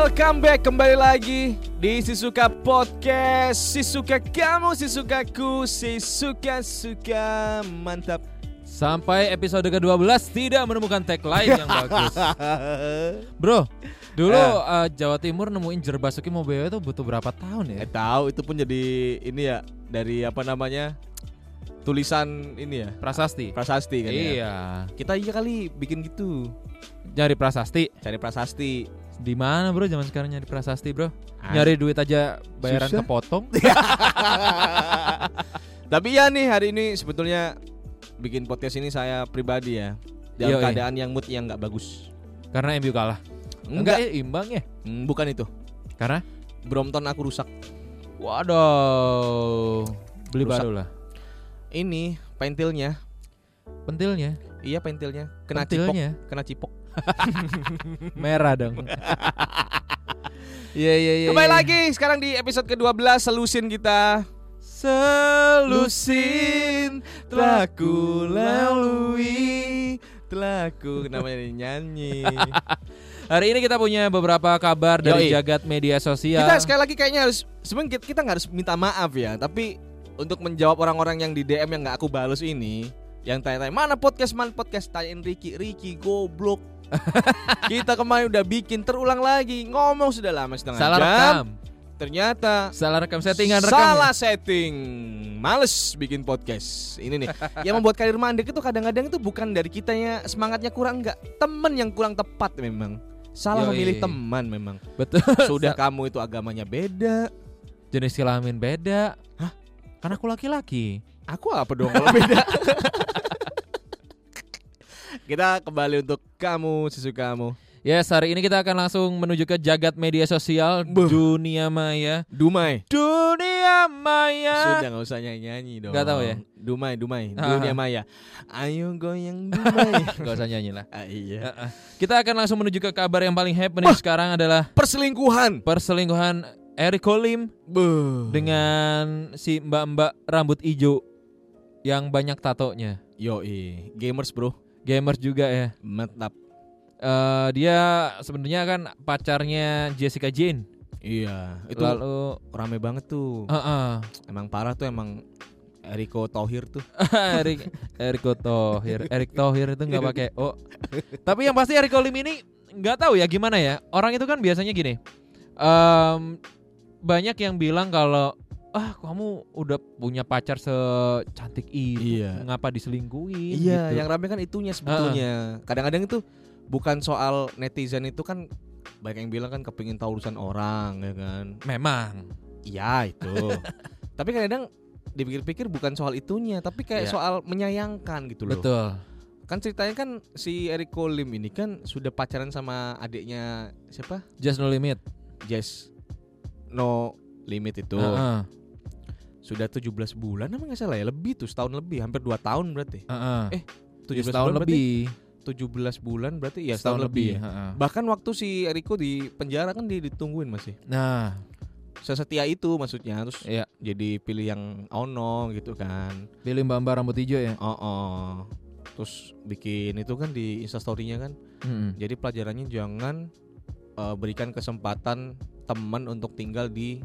Welcome back kembali lagi di Sisuka Podcast Sisuka kamu, Sisukaku, Sisuka-suka Mantap Sampai episode ke-12 tidak menemukan tagline yang bagus. Bro, dulu uh, Jawa Timur nemuin Jerbasuki Mobewe itu butuh berapa tahun ya? Eh tahu itu pun jadi ini ya Dari apa namanya Tulisan ini ya Prasasti. Prasasti kan ya Iya. Kita iya kali bikin gitu Nyari prasasti. Cari prasasti Di mana bro zaman sekarang nyari prasasti bro? Ah. Nyari duit aja bayaran Susah. kepotong. Tapi ya nih hari ini sebetulnya Bikin podcast ini saya pribadi ya Dalam Yoi. keadaan yang mood yang nggak bagus Karena MU kalah. Enggak, Enggak, eh, imbang ya. Hmm, bukan itu Karena Brompton aku rusak waduh beli Rusak. baru lah. Ini pentilnya Pentilnya, Iya pentilnya Kena cipok pentilnya Kena cipok merah dong. Iya iya iya. Kembali iya. lagi sekarang di episode ke-12 Selusin kita Selusin Telah ku lalui Telah ku Namanya nyanyi Hari ini kita punya beberapa kabar dari Yoi. jagat media sosial. Kita sekali lagi kayaknya harus Sebenarnya kita- kita nggak harus minta maaf ya Tapi Untuk menjawab orang-orang yang di DM yang nggak aku balas ini Yang tanya-tanya Mana podcast mana podcast Tanyain Ricky Ricky goblok Kita kemarin udah bikin Terulang lagi Ngomong sudah lama setengah Salah jam rekam. Ternyata Salah rekam settingan rekam. Salah setting. Males bikin podcast. Ini nih. yang membuat karir mandek itu kadang-kadang itu bukan dari kitanya semangatnya kurang enggak. Temen yang kurang tepat memang. Salah Yoi. memilih teman memang. Betul. Sudah kamu itu agamanya beda. Jenis kelamin beda. Hah? Kan aku laki-laki. Aku apa dong kalau beda? Kita kembali untuk kamu, susu kamu. Yes, hari ini kita akan langsung menuju ke jagat media sosial Buh. dunia maya. Dumai. Dunia maya. Sudah nggak usah nyanyi-nyanyi dong. Nggak tahu ya? Dumai, Dumai, Ah. dunia maya. Ayo goyang Dumai. Gak usah nyanyi lah. ah, iya. Heeh. Kita akan langsung menuju ke kabar yang paling happening sekarang adalah Perselingkuhan. perselingkuhan Eric Kolim Buh. dengan si mbak-mbak rambut hijau yang banyak tatonya. Yoi, gamers bro, Gamers juga ya. mantap. Eh dia sebenarnya kan pacarnya Jessica Jane. Iya, itu Lalu rame banget tuh. Heeh. Emang parah tuh emang Eriko Thohir tuh. Erik Eriko Thohir, Erik Thohir itu nggak pakai O. Tapi yang pasti Erik Kolim ini nggak tahu ya gimana ya. Orang itu kan biasanya gini. em, banyak yang bilang kalau ah kamu udah punya pacar secantik itu, Iya. ngapa diselingkuhin? Iya, gitu. yang rame kan itunya sebetulnya. Kadang-kadang itu bukan soal netizen itu kan banyak yang bilang kan kepingin tahu urusan orang ya kan. memang Iya itu. tapi kadang dipikir-pikir bukan soal itunya, tapi kayak Iya. soal menyayangkan gitu loh. betul. Kan ceritanya kan si Eriko Lim ini kan sudah pacaran sama adiknya siapa? Just no limit. Jess No Limit itu. Heeh, Sudah 17 bulan apa nggak salah ya? Lebih tuh setahun lebih, hampir 2 tahun berarti. heeh. Eh, 17 17 tahun bulan berarti lebih. 17 bulan berarti ya setahun setahun, lebih. heeh. Bahkan waktu si Eriko di penjara kan dia ditungguin masih. Nah, Sesetia itu maksudnya terus Iya. jadi pilih yang ono gitu kan. pilih mbak-mbak rambut hijau ya. Oh, oh. Terus bikin itu kan di instastorynya kan. Mm-mm. Jadi pelajarannya jangan eh, berikan kesempatan teman untuk tinggal di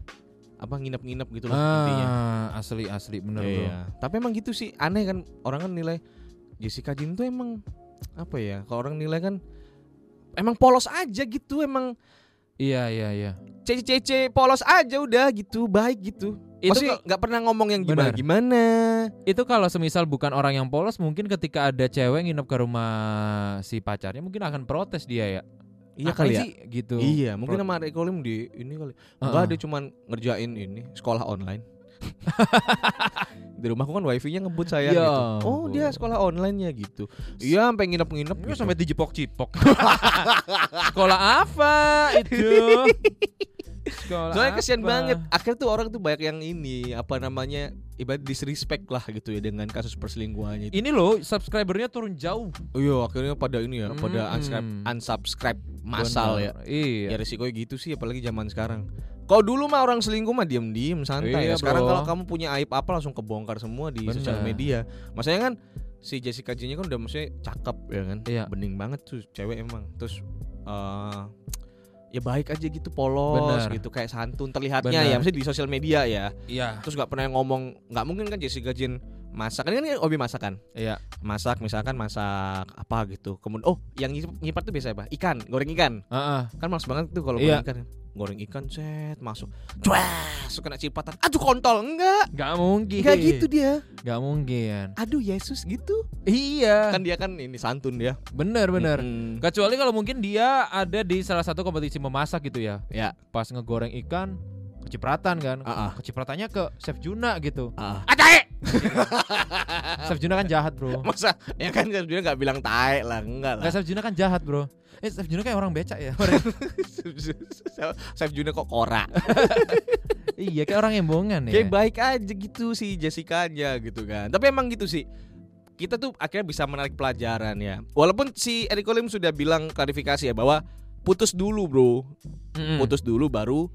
apa nginep-nginep gitu loh intinya. Ah, asli asli bener bro. Iya. Tapi emang gitu sih aneh kan orang kan nilai Jessica Jin tuh emang apa ya? Kalau orang nilai kan emang polos aja gitu emang Iya iya iya. cece polos aja udah gitu baik gitu. Itu nggak pernah ngomong yang gimana Benar. gimana. Itu kalau semisal bukan orang yang polos, mungkin ketika ada cewek nginep ke rumah si pacarnya, mungkin akan protes dia ya. Iya kali ya. sih gitu. Iya, mungkin Pro- sama Rico Lim di ini kali. Enggak dia cuman ngerjain ini sekolah online. di rumahku kan wifi-nya ngebut saya Ya gitu. Oh, dia sekolah online-nya gitu. Iya, sampai nginep-nginep gitu. sampai dijepok-cipok. Sekolah apa itu? Sekolah Soalnya kesian apa? banget. Akhirnya tuh orang tuh banyak yang ini apa namanya ibarat disrespect lah gitu ya dengan kasus perselingkuhannya itu. Ini loh subscribernya turun jauh. Oh iya, akhirnya pada ini ya, pada Hmm. unsubscribe, unsubscribe massal ya. Iya. Ya resikonya gitu sih apalagi zaman sekarang. Kalau dulu mah orang selingkuh mah diem-diem santai Iya, ya. Sekarang kalau kamu punya aib apa langsung kebongkar semua di sosial media. Maksudnya kan si Jessica J-nya kan udah maksudnya cakep ya kan. Iya. Bening banget tuh cewek emang. Terus eh ya baik aja gitu polos Bener. gitu kayak santun terlihatnya Bener. ya maksudnya di sosial media ya Iya. terus nggak pernah ngomong nggak mungkin kan Jessica Jane masak kan ini hobi masakan Iya. masak misalkan masak apa gitu kemudian oh yang nyiprat tuh biasa apa ikan goreng ikan Heeh. kan males banget tuh kalau Iya. goreng ikan goreng ikan set masuk cuas kena cipratan aduh kontol enggak Gak mungkin. enggak gitu dia Gak mungkin. aduh Yesus gitu Iya. kan dia kan ini santun dia Bener bener. Mm-mm. Kecuali kalau mungkin dia ada di salah satu kompetisi memasak gitu ya. ya Pas ngegoreng ikan kecipratan kan. Ah. Kecipratannya ke Chef Juna gitu. ah. Ajae. Chef Juna kan jahat, Bro. masa ya kan dia nggak bilang tae lah enggak lah Enggak Chef Juna kan jahat, Bro. Eh, Chef Juna kayak orang becak ya. Chef Juna kok korak iya, kayak orang embongan ya. Kayak baik aja gitu sih Jessica nya gitu kan. Tapi emang gitu sih. Kita tuh akhirnya bisa menarik pelajaran ya. Walaupun si Eriko Lim sudah bilang klarifikasi ya bahwa putus dulu bro, putus dulu baru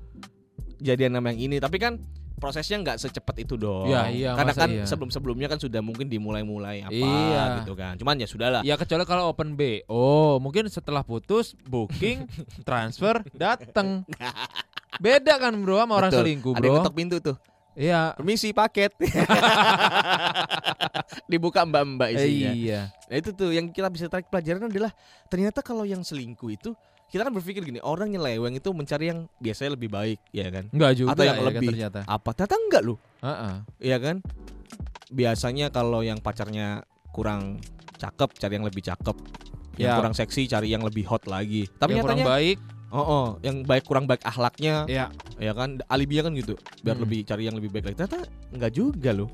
jadian sama yang ini. Tapi kan prosesnya nggak secepat itu dong. Ya, iya, Karena kan iya. sebelum-sebelumnya kan sudah mungkin dimulai-mulai apa Iya. gitu kan. Cuman ya sudahlah. Ya kecuali kalau open B. Oh, mungkin setelah putus booking, transfer, dateng. Beda kan bro sama orang Betul. selingkuh Ada yang bro. ketok pintu tuh. Iya. Permisi paket. Dibuka mbak-mbak isinya. Iya. Nah itu tuh yang kita bisa tarik pelajaran adalah ternyata kalau yang selingkuh itu kita kan berpikir gini orang nyeleweng itu mencari yang biasanya lebih baik ya kan Enggak juga Atau yang ya kan lebih. ternyata. apa ternyata enggak loh Heeh. ya kan biasanya kalau yang pacarnya kurang cakep cari yang lebih cakep yang Ya. kurang seksi cari yang lebih hot lagi tapi Yang kurang nyatanya baik. oh, oh yang baik kurang baik akhlaknya Iya. ya kan alibinya kan gitu biar Hmm. lebih cari yang lebih baik lagi ternyata enggak juga loh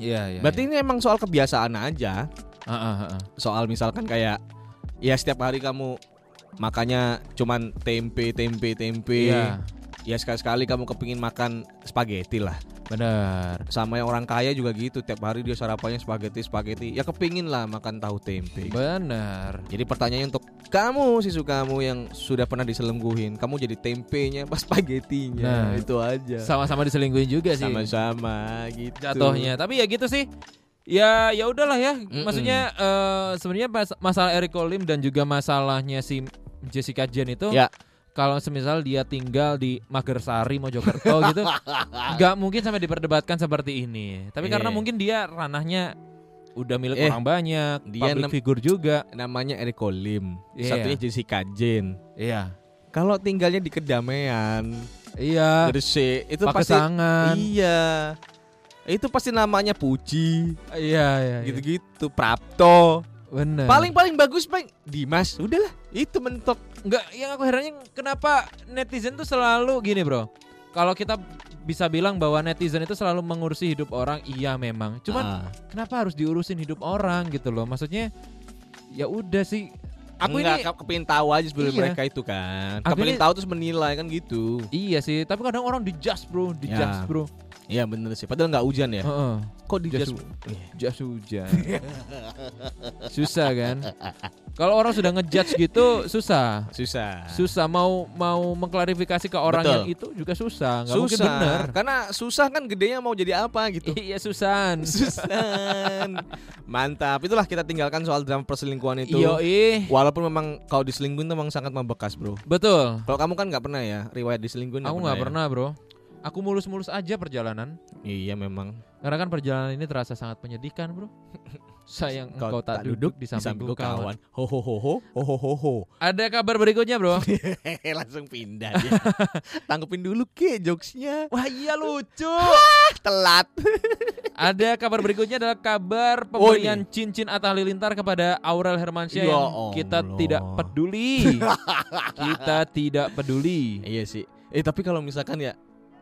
Iya, iya. berarti ini emang soal kebiasaan aja Heeh, heeh. soal misalkan kayak ya setiap hari kamu makannya cuman tempe tempe tempe Iya. ya sekali sekali kamu kepingin makan spaghetti lah Benar. sama yang orang kaya juga gitu tiap hari dia sarapannya spaghetti spaghetti ya kepingin lah makan tahu tempe Benar. jadi pertanyaannya untuk kamu siswa kamu yang sudah pernah diselengguhin kamu jadi tempenya pas Nah. spagettinya itu aja Sama-sama diselingkuhin juga sih. sama-sama gitu jatuhnya. Tapi ya gitu sih. Ya ya udahlah ya. Mm-mm. Maksudnya eh, sebenarnya mas- masalah Eric Lim dan juga masalahnya si Jessica Jen itu Ya. kalau semisal dia tinggal di Magersari Mojokerto gitu nggak mungkin sampai diperdebatkan seperti ini. Tapi karena Iya. mungkin dia ranahnya udah milik Eh, orang banyak, dia public figure juga. namanya Eric Lim Iya. satunya Jessica Jane Iya. kalau tinggalnya di kedamaian Iya. Gresik itu Pakai pasti tangan. iya itu pasti namanya Puji Iya, iya. iya. gitu-gitu Prapto Bener. paling paling bagus paling Dimas udahlah itu mentok Enggak, yang aku herannya kenapa netizen tuh selalu gini, Bro. Kalau kita bisa bilang bahwa netizen itu selalu mengurusi hidup orang, iya memang. Cuman Ah. kenapa harus diurusin hidup orang gitu loh? Maksudnya ya udah sih. Aku Enggak, ini ke- kepingin tahu aja sebelum Iya. mereka itu kan Aku kepingin ini- tahu terus menilai kan gitu iya sih, tapi kadang orang dijudge, Bro, dijudge, Ya. Bro. iya bener sih padahal nggak hujan ya Heeh. kok di Jas-. Jas hujan. susah kan? Kalau orang sudah ngejudge gitu susah. susah Susah mau mau mengklarifikasi ke orang Betul. yang itu juga susah. Nggak mungkin susah bener. karena susah kan gedenya mau jadi apa gitu Iya susan. Susan mantap itulah kita tinggalkan soal drama perselingkuhan itu ih. walaupun memang kalau diselingkuhin itu memang sangat membekas bro Betul. kalau kamu kan nggak pernah ya riwayat diselingkuhin Aku nggak ya? pernah bro. Aku mulus-mulus aja perjalanan. iya memang Karena kan perjalanan ini terasa sangat menyedihkan bro. sayang kau tak duduk di sampingku kawan. Ho ho ho ho ho ho ho. ho. Ada kabar berikutnya, Bro. Langsung pindah Ya. Dulu ke jokesnya. Wah, iya lucu. Telat. Ada kabar berikutnya adalah kabar oh, pemberian oh, cincin atau lilintar kepada Aurel Hermansyah ya yang Allah. kita tidak peduli. kita tidak peduli. Iya sih. Eh tapi kalau misalkan ya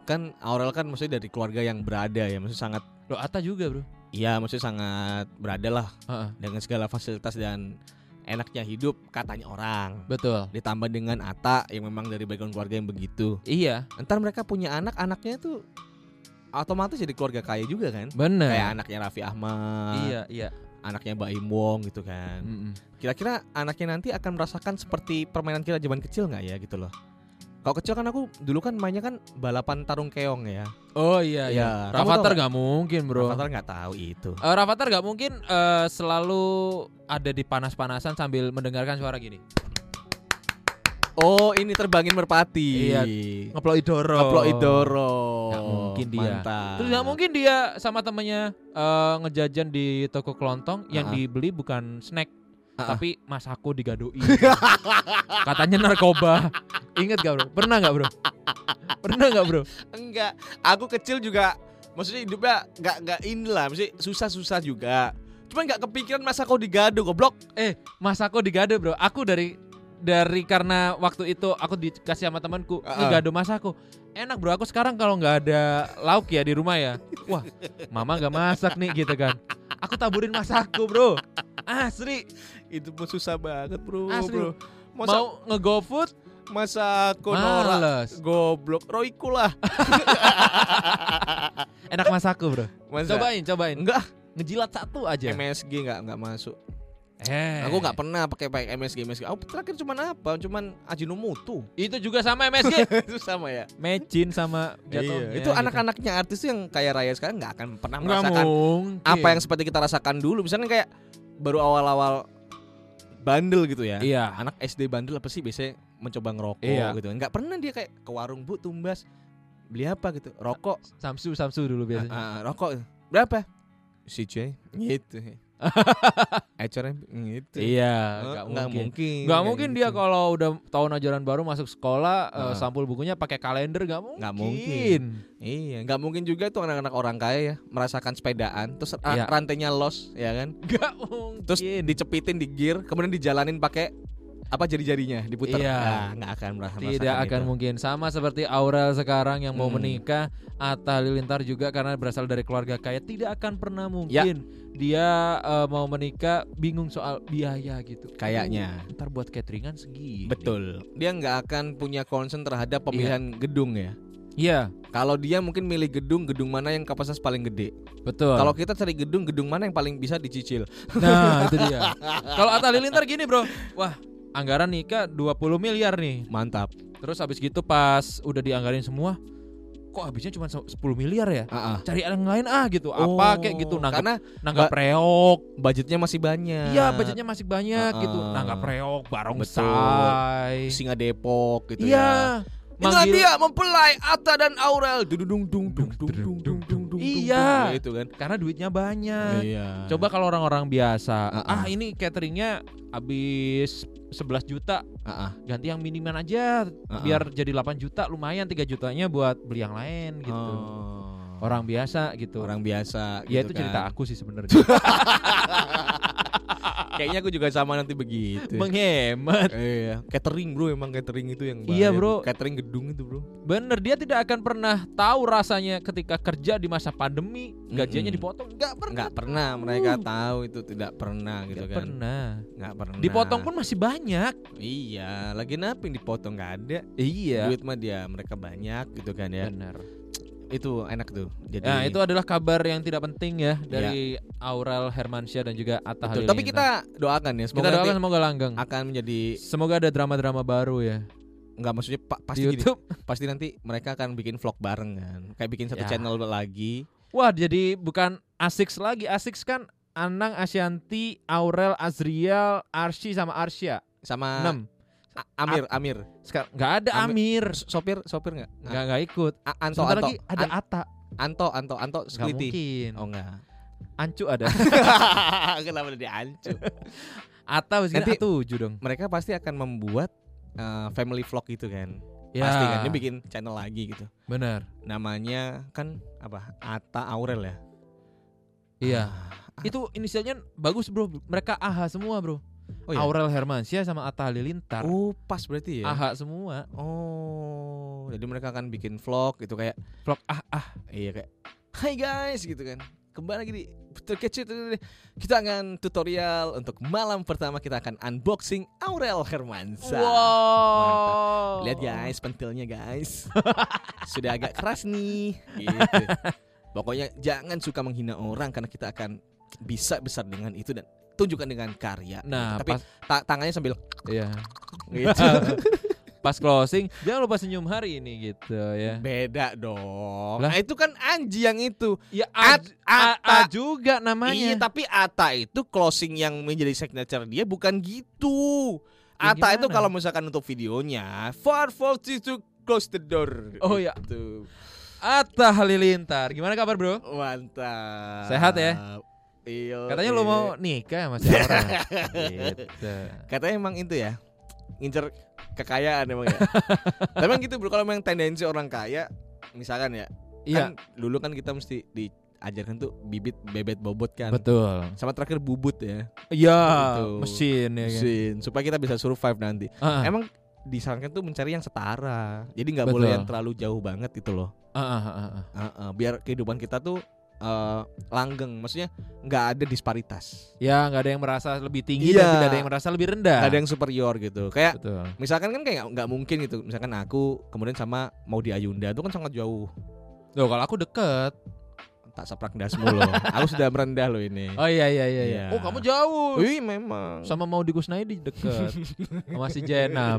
kan Aurel kan maksudnya dari keluarga yang berada ya, maksudnya sangat lo Ata juga, Bro iya maksudnya sangat berada lah Heeh, dengan segala fasilitas dan enaknya hidup katanya orang betul. ditambah dengan Ata yang memang dari background keluarga yang begitu Iya, ntar mereka punya anak anaknya tuh otomatis jadi keluarga kaya juga kan benar. kayak anaknya Raffi Ahmad Iya, iya. anaknya Mbak Im Wong gitu kan Mm-mm. kira-kira anaknya nanti akan merasakan seperti permainan kita zaman kecil nggak ya gitu loh kalau kecil kan aku dulu kan mainnya kan balapan tarung keong ya Oh iya, Iya, Rafathar tahu nggak mungkin bro. Rafathar nggak tahu itu Eh, Rafathar nggak mungkin eh, selalu ada di panas-panasan sambil mendengarkan suara gini. Oh, ini terbangin merpati. Iya, Ngeplok Idoro. Ngeplok Idoro. Nggak mungkin dia. Mantap. Terus nggak mungkin dia sama temennya eh, ngejajan di toko kelontong yang Ah. dibeli bukan snack Ah. tapi masako digadoi. Katanya narkoba. Ingat gak bro? Pernah nggak bro? Pernah nggak bro? Enggak, aku kecil juga maksudnya hidupnya enggak enggak inilah, mesti susah-susah juga. Cuma enggak kepikiran masa kau digado goblok. Eh masako digado bro. Aku dari dari karena waktu itu aku dikasih sama temanku Ah, ah. ngegado masako. Enak bro. Aku sekarang kalau nggak ada lauk ya di rumah ya. Wah, mama nggak masak nih gitu kan. Aku taburin masako bro. Asli. Itu pun susah banget, Bro. Asli, bro. Masa Mau nge-GoFood masa Males. goblok Royku lah. Enak masako bro. Masa? Cobain, cobain. Enggak, Ngejilat satu aja. MSG enggak enggak masuk. Eh. Aku nggak pernah pakai pakai MSG MSG. Aku terakhir cuman apa? Cuman Ajinomoto. Itu juga sama MSG. itu sama ya. Mecin sama jatuhnya. Iya, itu anak-anaknya artis tuh yang kaya raya sekarang nggak akan pernah Nggak merasakan mungkin. apa yang seperti kita rasakan dulu. Misalnya kayak baru awal-awal bandel gitu ya. Iya. Anak SD bandel apa sih biasanya mencoba ngerokok Iya. gitu. Nggak pernah dia kayak ke warung bu tumbas beli apa gitu. Rokok. Samsu Samsu dulu biasanya. Ah, ah, rokok berapa? Si cuy gitu. Ecornya gitu. Iya, Oh, nggak nggak mungkin. mungkin. Kayak mungkin gitu. dia kalau udah tahun ajaran baru masuk sekolah eh, Ah. sampul bukunya pakai kalender nggak mungkin. Nggak mungkin. Iya, nggak mungkin juga tuh anak-anak orang kaya ya merasakan sepedaan, terus ra- Iya. rantainya los, ya kan? Nggak mungkin. Terus dicepitin di gear, kemudian dijalanin pakai apa jari-jarinya diputar. Iya. Nah, nggak akan merasa tidak akan mungkin sama seperti Aurel sekarang yang mau Hmm. menikah Atta Halilintar juga karena berasal dari keluarga kaya tidak akan pernah Ya. mungkin dia eh, mau menikah bingung soal biaya gitu Kayaknya. Ntar buat cateringan segini Betul. Dia nggak akan punya concern terhadap pemilihan gedung ya. iya Kalau dia mungkin milih gedung, gedung mana yang kapasitas paling gede. betul Kalau kita cari gedung, gedung mana yang paling bisa dicicil. nah itu dia kalau Atta Halilintar gini bro wah anggaran nikah 20 miliar nih Mantap. terus habis gitu pas udah dianggarin semua kok habisnya cuma 10 miliar ya Ah, ah. cari yang lain ah gitu apa kayak gitu nanggap Karena nanggap ba- reok budgetnya masih banyak. Iya budgetnya masih banyak Heeh. gitu Nanggap reok barongsai Singa Depok gitu ya. Iya Inilah Manggil dia mempelai Atta dan Aurel. Dung dung dung dung dung dung. Iya. Itu kan. Karena duitnya banyak Iya. Coba kalau orang-orang biasa Heeh. Ah ini cateringnya habis 11 juta Ah, ah. Ganti yang minimal aja Heeh. Biar jadi 8 juta lumayan 3 jutanya buat beli yang lain gitu Oh. Orang biasa gitu orang biasa Ya gitu itu cerita kan. aku sih sebenarnya Kayaknya aku juga sama nanti begitu. Menghemat Iya, catering bro emang catering itu yang Iya, bahaya, bro. Catering gedung itu bro. Bener dia tidak akan pernah tahu rasanya ketika kerja di masa pandemi Gajinya Mm-mm. dipotong Nggak pernah Nggak pernah mereka Uh. tahu itu tidak pernah gitu Nggak kan. pernah Nggak pernah. Dipotong pun masih banyak. Iya, lagi napi dipotong nggak ada. Iya. Duit mah dia mereka banyak gitu kan ya. Benar. Itu enak tuh. Jadi Nah, itu adalah kabar yang tidak penting ya dari Aurel Hermansyah dan juga Atta betul. Halilintar. Tapi kita doakan ya kita semoga doakan nanti semoga langgeng. akan menjadi Semoga ada drama-drama baru ya nggak maksudnya pa- di pasti gini, YouTube. pasti nanti mereka akan bikin vlog bareng kan. Kayak bikin satu Ya. channel lagi. Wah, jadi bukan Asiks lagi. Asiks kan Anang, Asyanti, Aurel, Azriel, Arsy sama Arsya. sama 6. A- Amir, Amir. Sekarang nggak ada Amir. Amir. Sopir, sopir nggak? Nggak nggak ikut. A- Anto, Sebentar Anto. lagi ada An- Atta. Anto, Anto, Anto, Skliti. mungkin. Oh enggak. Ancu ada. Kenapa dia ancu? Atta harus Nanti- tujuh dong. Mereka pasti akan membuat uh, family vlog gitu kan. Ya, Pasti kan dia bikin channel lagi gitu. benar. Namanya kan apa? Ata Aurel ya. Iya. Ah, Itu inisialnya bagus bro. Mereka AHA semua bro. Oh iya. Aurel Hermansyah sama Atta Halilintar. Oh, pas berarti ya. AHA semua. Oh, jadi mereka akan bikin vlog gitu kayak Vlog ah ah. iya kayak Hai guys gitu kan. Kembali lagi di Terkecil Kita akan tutorial untuk malam pertama kita akan unboxing Aurel Hermansyah. Wow. Lihat guys pentilnya guys. Sudah agak keras nih gitu. Pokoknya jangan suka menghina orang karena kita akan bisa besar dengan itu dan tunjukkan dengan karya. Nah, tapi pas ta- tangannya sambil iya. gitu. pas closing jangan lupa senyum hari ini gitu ya. Beda dong. Lah? Nah, itu kan Anji yang itu. Ya At- A, Ata. A juga namanya. Iya, tapi Ata itu closing yang menjadi signature dia bukan gitu. Ya Ata itu gimana? kalau misalkan untuk videonya far for to close the door. Oh, ya. Gitu. Atta Halilintar, gimana kabar bro? Mantap. Sehat ya? Iya. Katanya lu mau nikah sama si Aura. gitu. Katanya emang itu ya. Ngincer kekayaan emang ya. Tapi emang gitu bro kalau memang tendensi orang kaya misalkan ya. Iya, Kan dulu kan kita mesti diajarkan tuh bibit bebet bobot kan. betul. Sama terakhir bubut ya. Iya, Gitu. mesin ya kan. Mesin supaya kita bisa survive nanti. Ah, ah. Emang disarankan tuh mencari yang setara. Jadi nggak boleh yang terlalu jauh banget gitu loh. Ah, ah, ah, ah. Ah, ah, biar kehidupan kita tuh eh, langgeng. Maksudnya nggak ada disparitas. Ya nggak ada yang merasa lebih tinggi Iya. dan tidak ada yang merasa lebih rendah. Nggak ada yang superior gitu. Kayak Betul. misalkan kan kayak nggak- mungkin gitu. Misalkan aku kemudian sama mau di Ayunda itu kan sangat jauh. Loh kalau aku deket. Tak saprak dasmu loh. aku sudah merendah loh ini. Oh iya iya iya. iya. Iya. Oh kamu jauh. Wih memang. Sama mau di Kusnaidi deket. Sama si Jainab.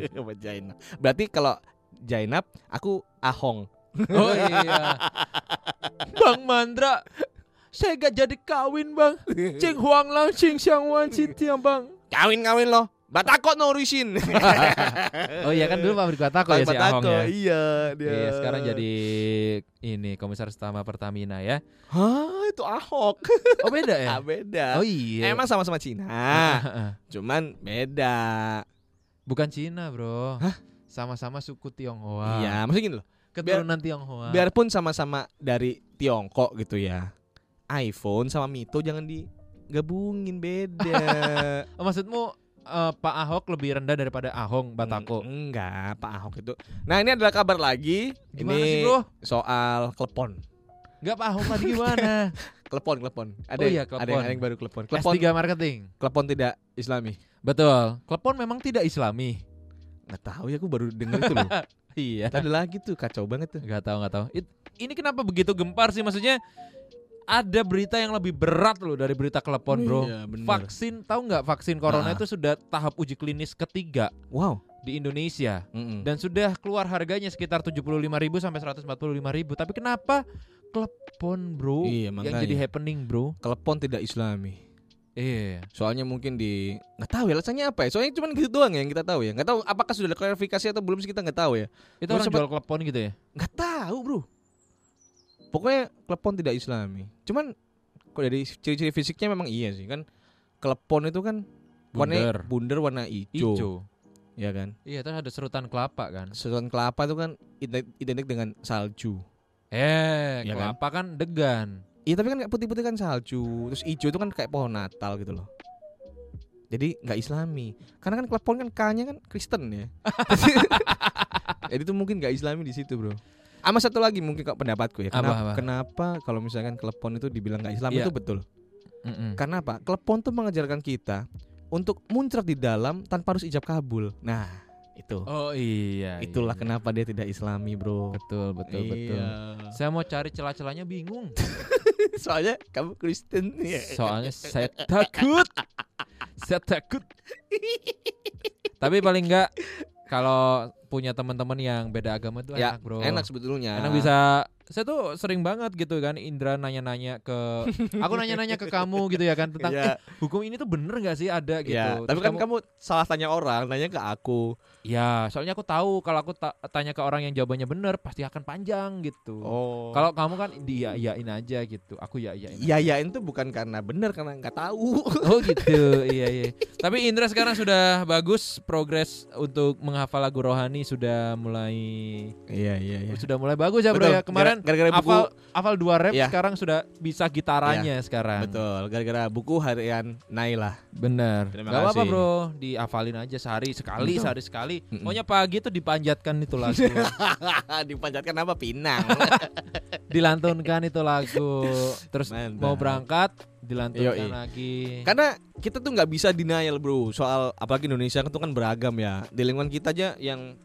Berarti kalau Jainab aku Ahong. Oh iya. Bang Mandra. Saya gak jadi kawin bang. Cing Huang Lang Cing Xiang Wan Tiang bang. Kawin-kawin loh. Batako no Rishin. Oh iya kan dulu pabrik Batako ya si Ahong ya. Iya dia. Iya sekarang jadi ini komisaris utama Pertamina ya. Hah itu Ahok. Oh beda ya? Ah, beda. Oh iya. Emang sama-sama Cina. Cuman beda. Bukan Cina bro. Sama-sama suku Tionghoa. Iya, maksudnya gini loh. Keturunan Tionghoa. Biarpun sama-sama dari Tiongkok gitu ya. iPhone sama Mito jangan digabungin beda. Oh, maksudmu eh, Pak Ahok lebih rendah daripada Ahong Batako? Mm, Enggak, Pak Ahok itu. Nah, ini adalah kabar lagi. Gimana ini sih bro? soal klepon. Enggak Pak Ahok lagi gimana? Klepon, klepon. Ada Oh iya, ada yang, klepon. ada yang baru klepon. Klepon, S3 marketing. klepon tidak Islami. Betul. Klepon memang tidak Islami. Nggak tahu ya, aku baru denger itu loh. Iya. Ada lagi tuh kacau banget tuh. Gak tahu nggak tahu. It- ini kenapa begitu gempar sih? Maksudnya ada berita yang lebih berat loh dari berita klepon bro. Iya, bener. vaksin tahu nggak vaksin corona Ah. itu sudah tahap uji klinis ketiga Wow. di Indonesia Mm-mm. dan sudah keluar harganya sekitar 75.000 sampai 145.000. Tapi kenapa klepon bro Iya, yang jadi happening bro? Klepon tidak Islami. Iya. Soalnya mungkin di nggak tahu ya alasannya apa ya. Soalnya cuma gitu doang ya yang kita tahu ya. Nggak tahu apakah sudah ada klarifikasi atau belum sih kita nggak tahu ya. Itu orang sempet- jual klepon gitu ya? Nggak tahu bro. Pokoknya klepon tidak Islami. Cuman kok dari ciri-ciri fisiknya memang iya sih kan. Klepon itu kan warnanya Bundar. warna hijau, Hijau. ya kan. Iya, terus ada serutan kelapa kan. Sesuatu kelapa itu kan ident- identik dengan salju. Eh, Iya kan? kelapa kan degan. Iya tapi kan kayak putih-putih kan salju. Terus hijau itu kan kayak pohon Natal gitu loh. Jadi nggak Islami. Karena kan klepon kan K-nya kan Kristen ya. Jadi itu mungkin nggak Islami di situ bro. Sama satu lagi mungkin kok pendapatku ya. Apa, Kenapa, apa? kenapa kalau misalkan klepon itu dibilang nggak Islami Iya. itu betul. Mm-mm. Karena apa? Klepon tuh mengajarkan kita untuk muncrat di dalam tanpa harus ijab kabul. Nah itu. Oh iya. Itulah iya. kenapa dia tidak Islami bro. Betul, betul, betul. Iya. Saya mau cari celah-celahnya bingung. Soalnya kamu Kristen ya. Soalnya saya takut. Saya takut. Tapi paling enggak kalau punya teman-teman yang beda agama itu Ya, enak, Bro. Enak sebetulnya. Enak bisa saya tuh sering banget gitu kan Indra nanya-nanya ke aku nanya-nanya ke kamu gitu ya kan tentang Iya. eh, hukum ini tuh bener gak sih ada gitu. Ya, tapi Terus kan kamu, salah tanya orang, nanya ke aku. Ya, soalnya aku tahu kalau aku ta- tanya ke orang yang jawabannya bener pasti akan panjang gitu. Oh. Kalau kamu kan dia iyain aja gitu. Aku ya iyain. ya ya itu bukan karena benar karena nggak tahu. Oh gitu. iya iya. Tapi Indra sekarang sudah bagus progres untuk menghafal lagu rohani sudah mulai Iya iya iya. sudah mulai bagus ya, Bro Betul. ya. Kemarin Gara- gara-gara buku hafal hafal dua rap Iya. sekarang sudah bisa gitarannya sekarang. betul, gara-gara buku harian Naila. Bener. Terima Gak apa-apa kasih. bro, dihafalin aja sehari sekali, Betul. sehari sekali. Mm-mm. Pokoknya pagi tuh dipanjatkan itu lagu, Dipanjatkan apa Pinang. dilantunkan itu lagu. Terus Mantap. mau berangkat, dilantunkan Yoi. lagi. karena kita tuh nggak bisa denial bro soal apalagi Indonesia itu kan beragam ya. Di lingkungan kita aja yang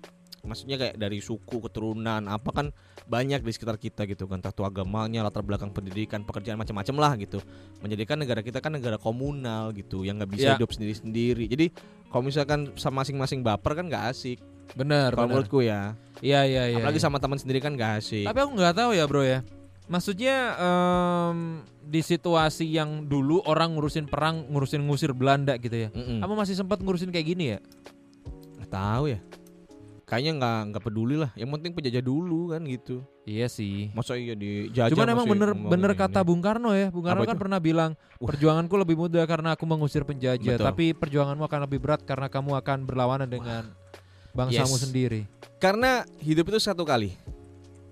maksudnya kayak dari suku keturunan apa kan banyak di sekitar kita gitu kan tato agamanya latar belakang pendidikan pekerjaan macam-macam lah gitu menjadikan negara kita kan negara komunal gitu yang nggak bisa Ya. hidup sendiri-sendiri jadi kalau misalkan sama masing-masing baper kan nggak asik Bener, kalau menurutku ya Iya iya iya. apalagi iya. sama teman sendiri kan nggak asik Tapi aku nggak tahu ya bro ya. Maksudnya em, di situasi yang dulu orang ngurusin perang, ngurusin ngusir Belanda gitu ya. Mm-mm. Kamu masih sempat ngurusin kayak gini ya? tahu ya. Kayaknya nggak nggak peduli lah. Yang penting penjajah dulu kan gitu. Iya sih. Masa iya dijajah Cuman emang bener bener ini. kata Bung Karno ya. Bung Karno Apa kan itu? pernah bilang Wah. perjuanganku lebih mudah karena aku mengusir penjajah, Betul. tapi perjuanganmu akan lebih berat karena kamu akan berlawanan dengan bangsamu Yes. sendiri. Karena hidup itu satu kali.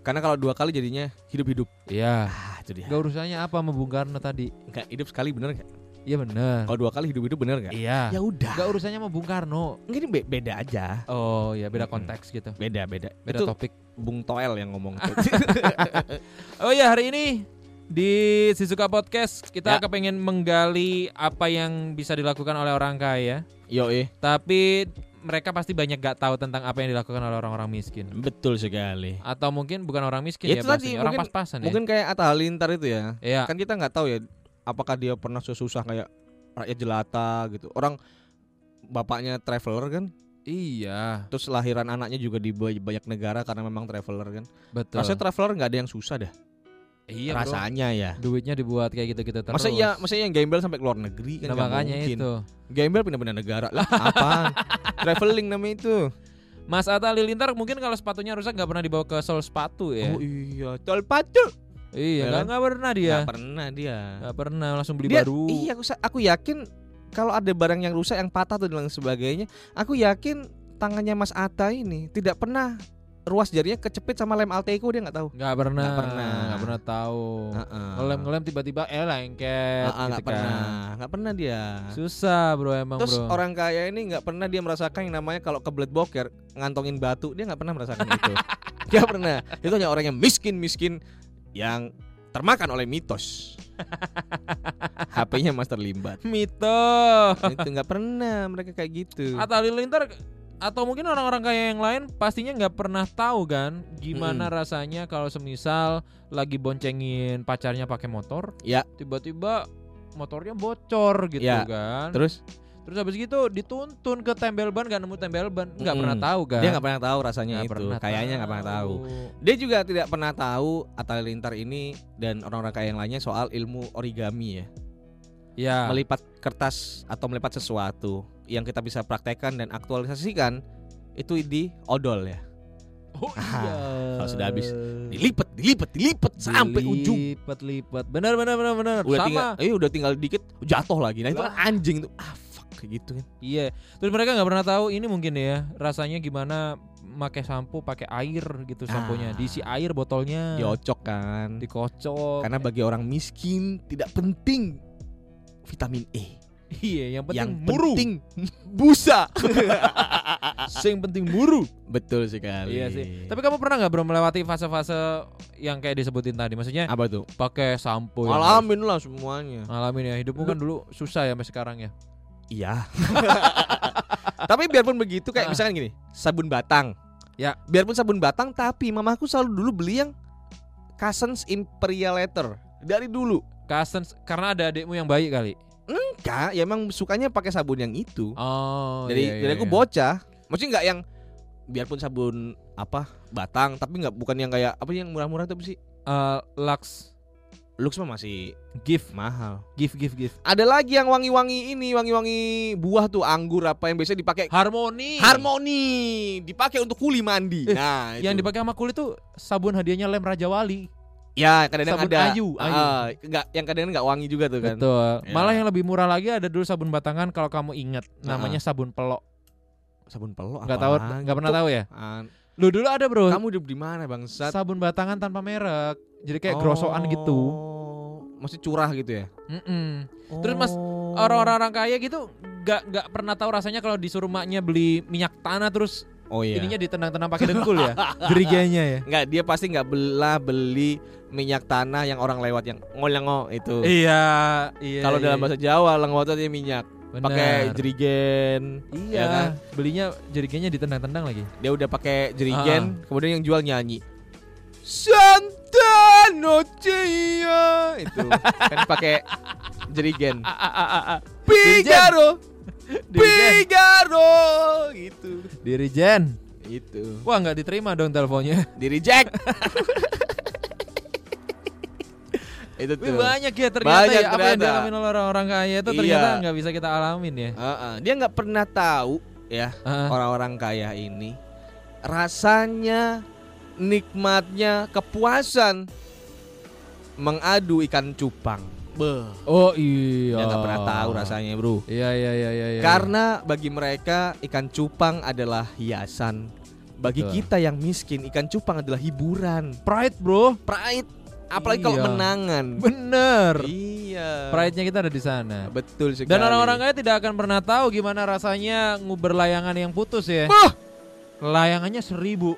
Karena kalau dua kali jadinya hidup-hidup. Iya. Ah, itu dia. Gak urusannya apa sama Bung Karno tadi? Enggak hidup sekali bener nggak? Iya bener. Kalau dua kali hidup-hidup bener nggak? Iya. Ya udah. Gak urusannya sama Bung Karno. Mungkin be- beda aja. Oh ya beda konteks gitu. Beda beda. Beda itu topik. Bung Toel yang ngomong. Oh ya hari ini di Sisuka Podcast kita Ya. kepengen menggali apa yang bisa dilakukan oleh orang kaya, Yo eh. tapi mereka pasti banyak gak tahu tentang apa yang dilakukan oleh orang-orang miskin. Betul sekali. Atau mungkin bukan orang miskin Ya ya, tadi, orang pas-pasan ya. Mungkin kayak Atta Halilintar itu ya. Iya. Kan kita nggak tahu ya apakah dia pernah sesusah kayak rakyat jelata gitu. Orang bapaknya traveler kan, Iya, terus lahiran anaknya juga di ba- banyak negara karena memang traveler kan. betul. Rasanya traveler nggak ada yang susah dah. Iya, bro. rasanya ya. Duitnya dibuat kayak gitu-gitu terus. Masa iya, masa yang gembel sampai keluar negeri kan Nah, makanya mungkin. itu. Gembel pindah-pindah negara lah. Apaan? Traveling namanya itu. Mas Atta Halilintar mungkin kalau sepatunya rusak nggak pernah dibawa ke sol sepatu ya. Oh iya, tol patu. iya, ya nggak kan? nggak pernah dia. Nggak pernah dia. Nggak pernah langsung beli Dia- baru. Iya, aku, aku yakin kalau ada barang yang rusak, yang patah atau dan lain sebagainya, aku yakin tangannya Mas Atta ini tidak pernah ruas jarinya kecepit sama lem Alteco dia nggak tahu. Nggak pernah, Nggak pernah. nggak pernah tahu. Heeh. Ngelem ngelem tiba-tiba eh lengket, Heeh, gitu nggak kan. pernah, nggak pernah dia. Susah bro emang Terus bro. orang kaya ini nggak pernah dia merasakan yang namanya kalau kebelet boker ngantongin batu dia nggak pernah merasakan itu. Nggak pernah. Itu hanya orang yang miskin miskin yang termakan oleh mitos. HP-nya Master Limbat. Mito. itu nggak pernah mereka kayak gitu. Atta Halilintar atau mungkin orang-orang kaya yang lain pastinya nggak pernah tahu kan gimana rasanya kalau semisal lagi boncengin pacarnya pakai motor, Ya. tiba-tiba motornya bocor gitu Ya. kan. Terus Terus habis gitu dituntun ke tembel ban nggak nemu tembel ban, nggak Mm-mm. pernah tahu kan. dia nggak pernah tahu rasanya Nggak itu. Kayaknya nggak pernah tahu. Dia juga tidak pernah tahu Atta Halilintar ini dan orang-orang kaya yang lainnya soal ilmu origami ya. Ya. Melipat kertas atau melipat sesuatu yang kita bisa praktekkan dan aktualisasikan itu di odol ya. Oh Ah, iya. kalau sudah habis, Dilipat, dilipat, dilipat sampai ujung. Lipat-lipat. Benar benar benar benar. Udah Sama. tinggal, eh udah tinggal dikit jatuh lagi. Nah itu kan anjing tuh. Ah fuck kayak gitu kan. Iya. Terus mereka nggak pernah tahu ini mungkin ya rasanya gimana pakai sampo pakai air gitu samponya. Ah. Diisi air botolnya. Diocok kan. Dikocok. Karena bagi orang miskin tidak penting vitamin E. iya, yang penting yang muru. penting busa. Yang penting muru. Betul sekali. Iya sih. Tapi kamu pernah nggak bro melewati fase-fase yang kayak disebutin tadi? Maksudnya apa tuh? pakai sampo Alamin lah semuanya. Ngalamin ya hidupmu kan dulu susah ya sampai sekarang ya. Iya. tapi biarpun begitu kayak Ah. misalkan gini, sabun batang. Ya. Biarpun sabun batang tapi mamaku selalu dulu beli yang Cousins Imperial Letter dari dulu. Cousins karena ada adikmu yang baik kali. Enggak, ya emang sukanya pakai sabun yang itu. Oh. dari iya, dari iya, aku iya. bocah. Maksudnya enggak yang biarpun sabun apa batang tapi nggak bukan yang kayak apa yang murah-murah tuh apa sih? Eh, Lux Lux mah masih gift mahal. gift gift gift. Ada lagi yang wangi-wangi ini, wangi-wangi buah tuh anggur apa yang biasa dipakai Harmoni. Harmoni dipakai untuk kuli mandi. Eh, Nah, itu. Yang dipakai sama kulit tuh sabun hadiahnya lem Raja Wali. Ya kadang-kadang sabun ada ayu, ayu. Ah, enggak yang kadang-kadang enggak wangi juga tuh kan. Betul. Ya. Malah yang lebih murah lagi ada dulu sabun batangan kalau kamu ingat namanya sabun pelok. Sabun pelok Nggak tahu nggak pernah tahu ya? Lu dulu ada, Bro. Kamu hidup di mana, Bangsat? Sabun batangan tanpa merek. Jadi kayak gerosokan gitu. Oh, Masih curah gitu ya? Mm-mm. Terus, Mas, Oh. Orang-orang kaya gitu nggak nggak pernah tahu rasanya kalau disuruh maknya beli minyak tanah terus Oh iya. ininya ditendang-tendang pakai dengkul ya. Geriganya ya. Enggak, dia pasti enggak belah beli minyak tanah yang orang lewat yang ngolengo itu. Iya, iya. Kalau iya, dalam bahasa Jawa lengo itu dia minyak. Pakai jerigen. Iya, ya kan? belinya jerigennya ditendang-tendang lagi. Dia udah pakai Ah. jerigen, kemudian yang jual nyanyi. Santa Nocia itu kan pakai jerigen. Figaro, Figaro gitu. Dirijen. Itu. Wah, nggak diterima dong teleponnya. Di reject. itu tuh. banyak ya ternyata Banyak ya apa yang ternyata. dialamin oleh orang-orang kaya itu Iya. ternyata nggak bisa kita alamin ya. Heeh, Dia nggak pernah tahu ya orang-orang kaya ini rasanya nikmatnya kepuasan mengadu ikan cupang. Beh, Oh iya. ya nggak pernah tahu rasanya, Bro. Iya iya iya iya. iya. Karena bagi mereka ikan cupang adalah hiasan. Bagi Betul. kita yang miskin, ikan cupang adalah hiburan. pride bro. Pride, apalagi kalau Iya. menangan. Bener. Iya. Pride-nya kita ada di sana. Betul sekali. Dan orang-orang kaya tidak akan pernah tahu gimana rasanya nguber layangan yang putus ya. Wah! Layangannya seribu.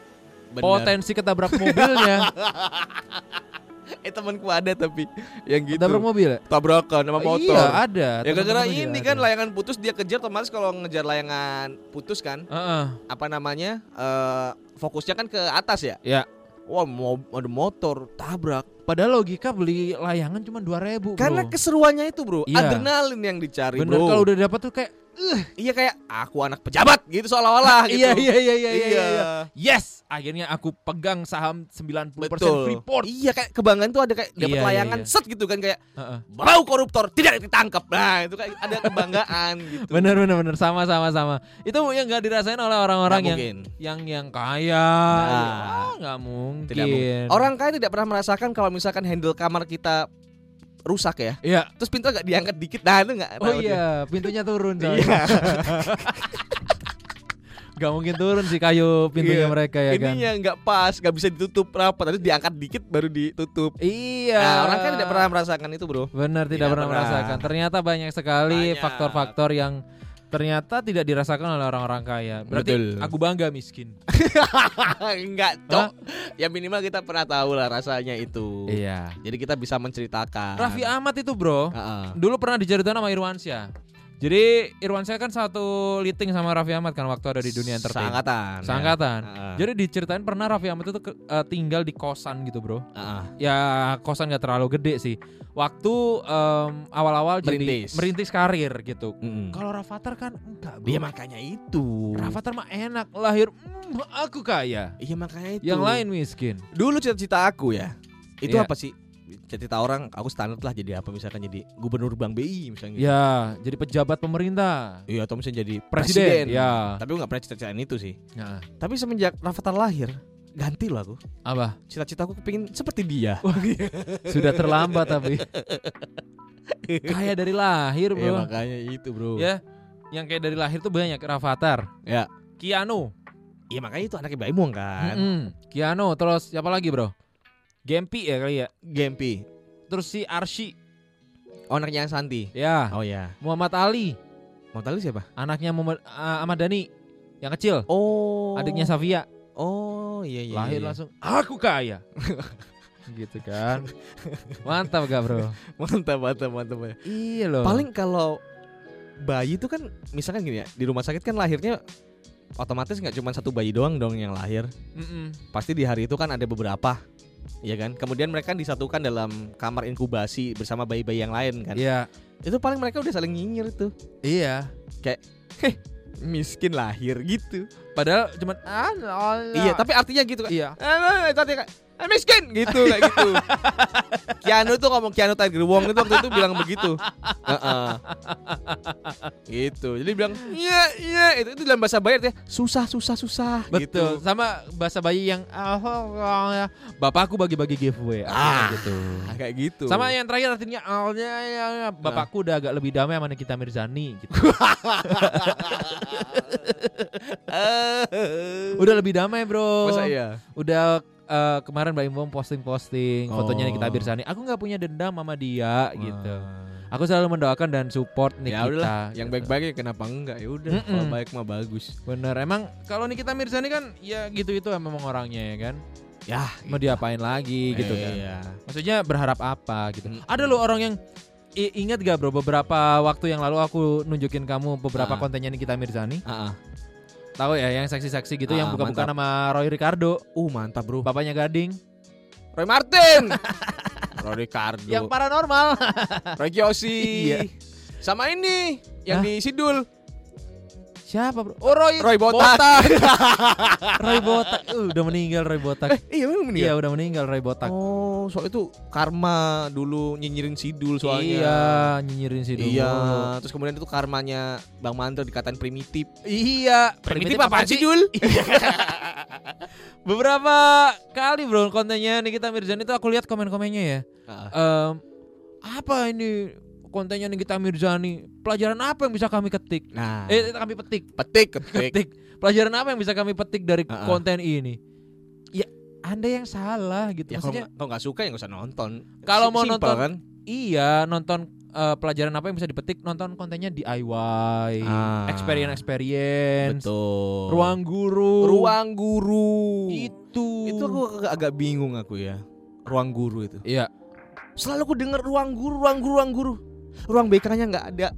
Bener. Potensi ketabrak mobilnya. Eh temanku ada tapi yang gitu. Ketabrak mobil ya? Tabrakan sama motor. Iya ada. Ya gara-gara ini kan ada. layangan putus dia kejar otomatis kalau ngejar layangan putus kan Heeh. apa namanya eh fokusnya kan ke atas ya. Ya. Wah mau ada motor tabrak. Padahal logika beli layangan cuma 2000 bro. Karena keseruannya itu bro, Iya. adrenalin yang dicari Bener bro. kalau udah dapat tuh kayak Iya kayak aku anak pejabat gitu seolah-olah gitu. iya iya iya iya iya. Iya. iya. Yes, akhirnya aku pegang saham 90% Betul. Freeport. Iya kayak kebanggaan tuh ada kayak dapat Iya, iya, layangan iya. set gitu kan kayak Heeh. bau koruptor tidak ditangkap. Nah, itu kayak ada kebanggaan gitu. Bener bener bener sama sama sama. Itu yang nggak dirasain oleh orang-orang yang mungkin. yang yang kaya. Nah. Ah, nggak mungkin. Tidak mungkin. Orang kaya tidak pernah merasakan kalau misalkan handle kamar kita rusak ya. Iya. Terus pintu agak diangkat dikit. Nah, itu enggak Oh iya, pintunya turun coy. Iya. Gak mungkin turun sih kayu pintunya Iya. mereka ya kan. Ininya enggak pas, enggak bisa ditutup rapat. Terus diangkat dikit baru ditutup. Iya. Nah, orang kan tidak pernah merasakan itu, Bro. Benar tidak, Tidak pernah pernah. merasakan. Ternyata banyak sekali faktor-faktor yang ternyata tidak dirasakan oleh orang-orang kaya. Berarti Betul. aku bangga miskin. enggak, Cok. Ya minimal kita pernah tahu lah rasanya itu. Iya. Jadi kita bisa menceritakan. Raffi Ahmad itu bro, Heeh. dulu pernah diceritain sama Irwansyah. Jadi Irwansyah kan satu liting sama Raffi Ahmad kan waktu ada di dunia entertain. Seangkatan. ya. Seangkatan. Heeh. Jadi diceritain pernah Raffi Ahmad itu eh, tinggal di kosan gitu bro. Heeh. Ya kosan gak terlalu gede sih. Waktu awal-awal jadi Merintis. karir gitu. Mm-mm. Kalau Rafathar kan enggak bro. Dia makanya itu. Rafathar mah enak lahir mm, aku kaya. Iya makanya itu. Yang lain miskin. Dulu cita-cita aku ya. Itu Iya. apa sih? Cita-cita orang aku standar lah jadi apa misalkan jadi gubernur Bank BI misalnya. gitu. Ya, jadi pejabat pemerintah. Iya atau misalnya jadi Presiden, presiden. ya. Tapi aku gak pernah cita-citain itu sih. Nah, Tapi semenjak Rafathar lahir ganti loh aku. apa? Cita-citaku kepingin seperti dia. Sudah terlambat tapi. Kaya dari lahir, Iya Bro. makanya itu bro. Ya, yang kayak dari lahir tuh banyak Rafathar. Ya. Kiano. Iya makanya itu anaknya Baimong kan. Mm-mm. Kiano, terus siapa lagi, Bro? Gempi ya kali ya. Gempi. Terus si Arsy. Oh, anaknya Santi. Ya. Oh ya. Muhammad Ali, Mau tahu siapa? anaknya Muhammad ah, Ahmad Dhani yang kecil. Oh. Adiknya Safia. Oh iya iya. lahir iya. langsung aku kaya. gitu kan. Mantap gak, Bro? Mantap mantap mantap. ya. Iya loh. Paling kalau bayi itu kan misalkan gini ya di rumah sakit kan lahirnya otomatis nggak cuma satu bayi doang dong yang lahir. Mm-mm. Pasti di hari itu kan ada beberapa. Iya kan? Kemudian mereka disatukan dalam kamar inkubasi bersama bayi-bayi yang lain kan. Iya. Itu paling mereka udah saling nyinyir tuh. Iya. Miskin lahir gitu. Padahal cuman ah. Iya, tapi artinya gitu kan. iya. Ah, itu artinya kayak, "Ah, miskin gitu kayak gitu. Keanu tuh ngomong Keanu Tiger Wong itu waktu itu bilang begitu. Heeh. gitu. Jadi bilang iya iya itu itu dalam bahasa Bayak ya susah susah susah Betul. gitu. Sama bahasa bayi yang ah, bapakku bagi-bagi giveaway Ah. gitu. Ah, kayak gitu. Sama yang terakhir artinya alnya ya, ya, bapakku udah agak lebih damai sama Nikita Mirzani gitu. Eh. udah lebih damai, Bro. Masa iya? Udah eh, kemarin Mbak Imbom posting-posting fotonya Oh. Nikita Mirzani. Aku nggak punya dendam sama dia gitu. Wah. Aku selalu mendoakan dan support Nikita. Ya udahlah, yang gitu. baik-baik ya kenapa enggak? Ya udah, Mm-mm. kalau baik mah bagus. Bener, emang kalau Nikita Mirzani kan ya gitu-itu emang orangnya ya kan. Ya, Mau diapain lagi gitu kan. Iya. Maksudnya berharap apa gitu. Mm. Ada loh orang yang ingat gak bro beberapa waktu yang lalu aku nunjukin kamu beberapa Ah. kontennya Nikita Mirzani ah. Tahu ya yang seksi-seksi gitu Ah, yang buka-buka mantap. nama Roy Ricardo Uh, mantap, Bro. bapaknya Gading Roy Martin. Roy Ricardo. yang paranormal Roy Kiyoshi. Iya. Sama ini yang Hah? di Sidul. Siapa bro? Oh Roy, Roy Botak. Roy Botak. Uh, udah meninggal Roy Botak. Iya memang Iya udah meninggal Roy Botak. Oh, soal itu karma dulu nyinyirin sidul soalnya. Iya, nyinyirin si dulu. Iya, terus kemudian itu karmanya Bang Mandro dikatain primitif. Iya, Primitif apa sih, Dul? Beberapa kali bro kontennya Nikita Mirzani itu aku lihat komen-komennya ya. Em, apa ini kontennya Nikita Mirzani? Pelajaran apa yang bisa kami ketik? Nah, Eh kami petik, petik ketik. petik. Pelajaran apa yang bisa kami petik dari Ah, ah. konten ini? Ya, Anda yang salah gitu. Ya Maksudnya kalau nggak suka ya nggak usah nonton. Kalau mau simple nonton kan? iya nonton eh, pelajaran apa yang bisa dipetik nonton kontennya DIY, Ah. experience experience, Betul. ruang guru, ruang guru. itu. Itu aku agak, agak bingung aku ya. Ruang guru itu. Iya. Selalu aku denger ruang guru, ruang guru, ruang guru. Ruang BK-nya nggak ada.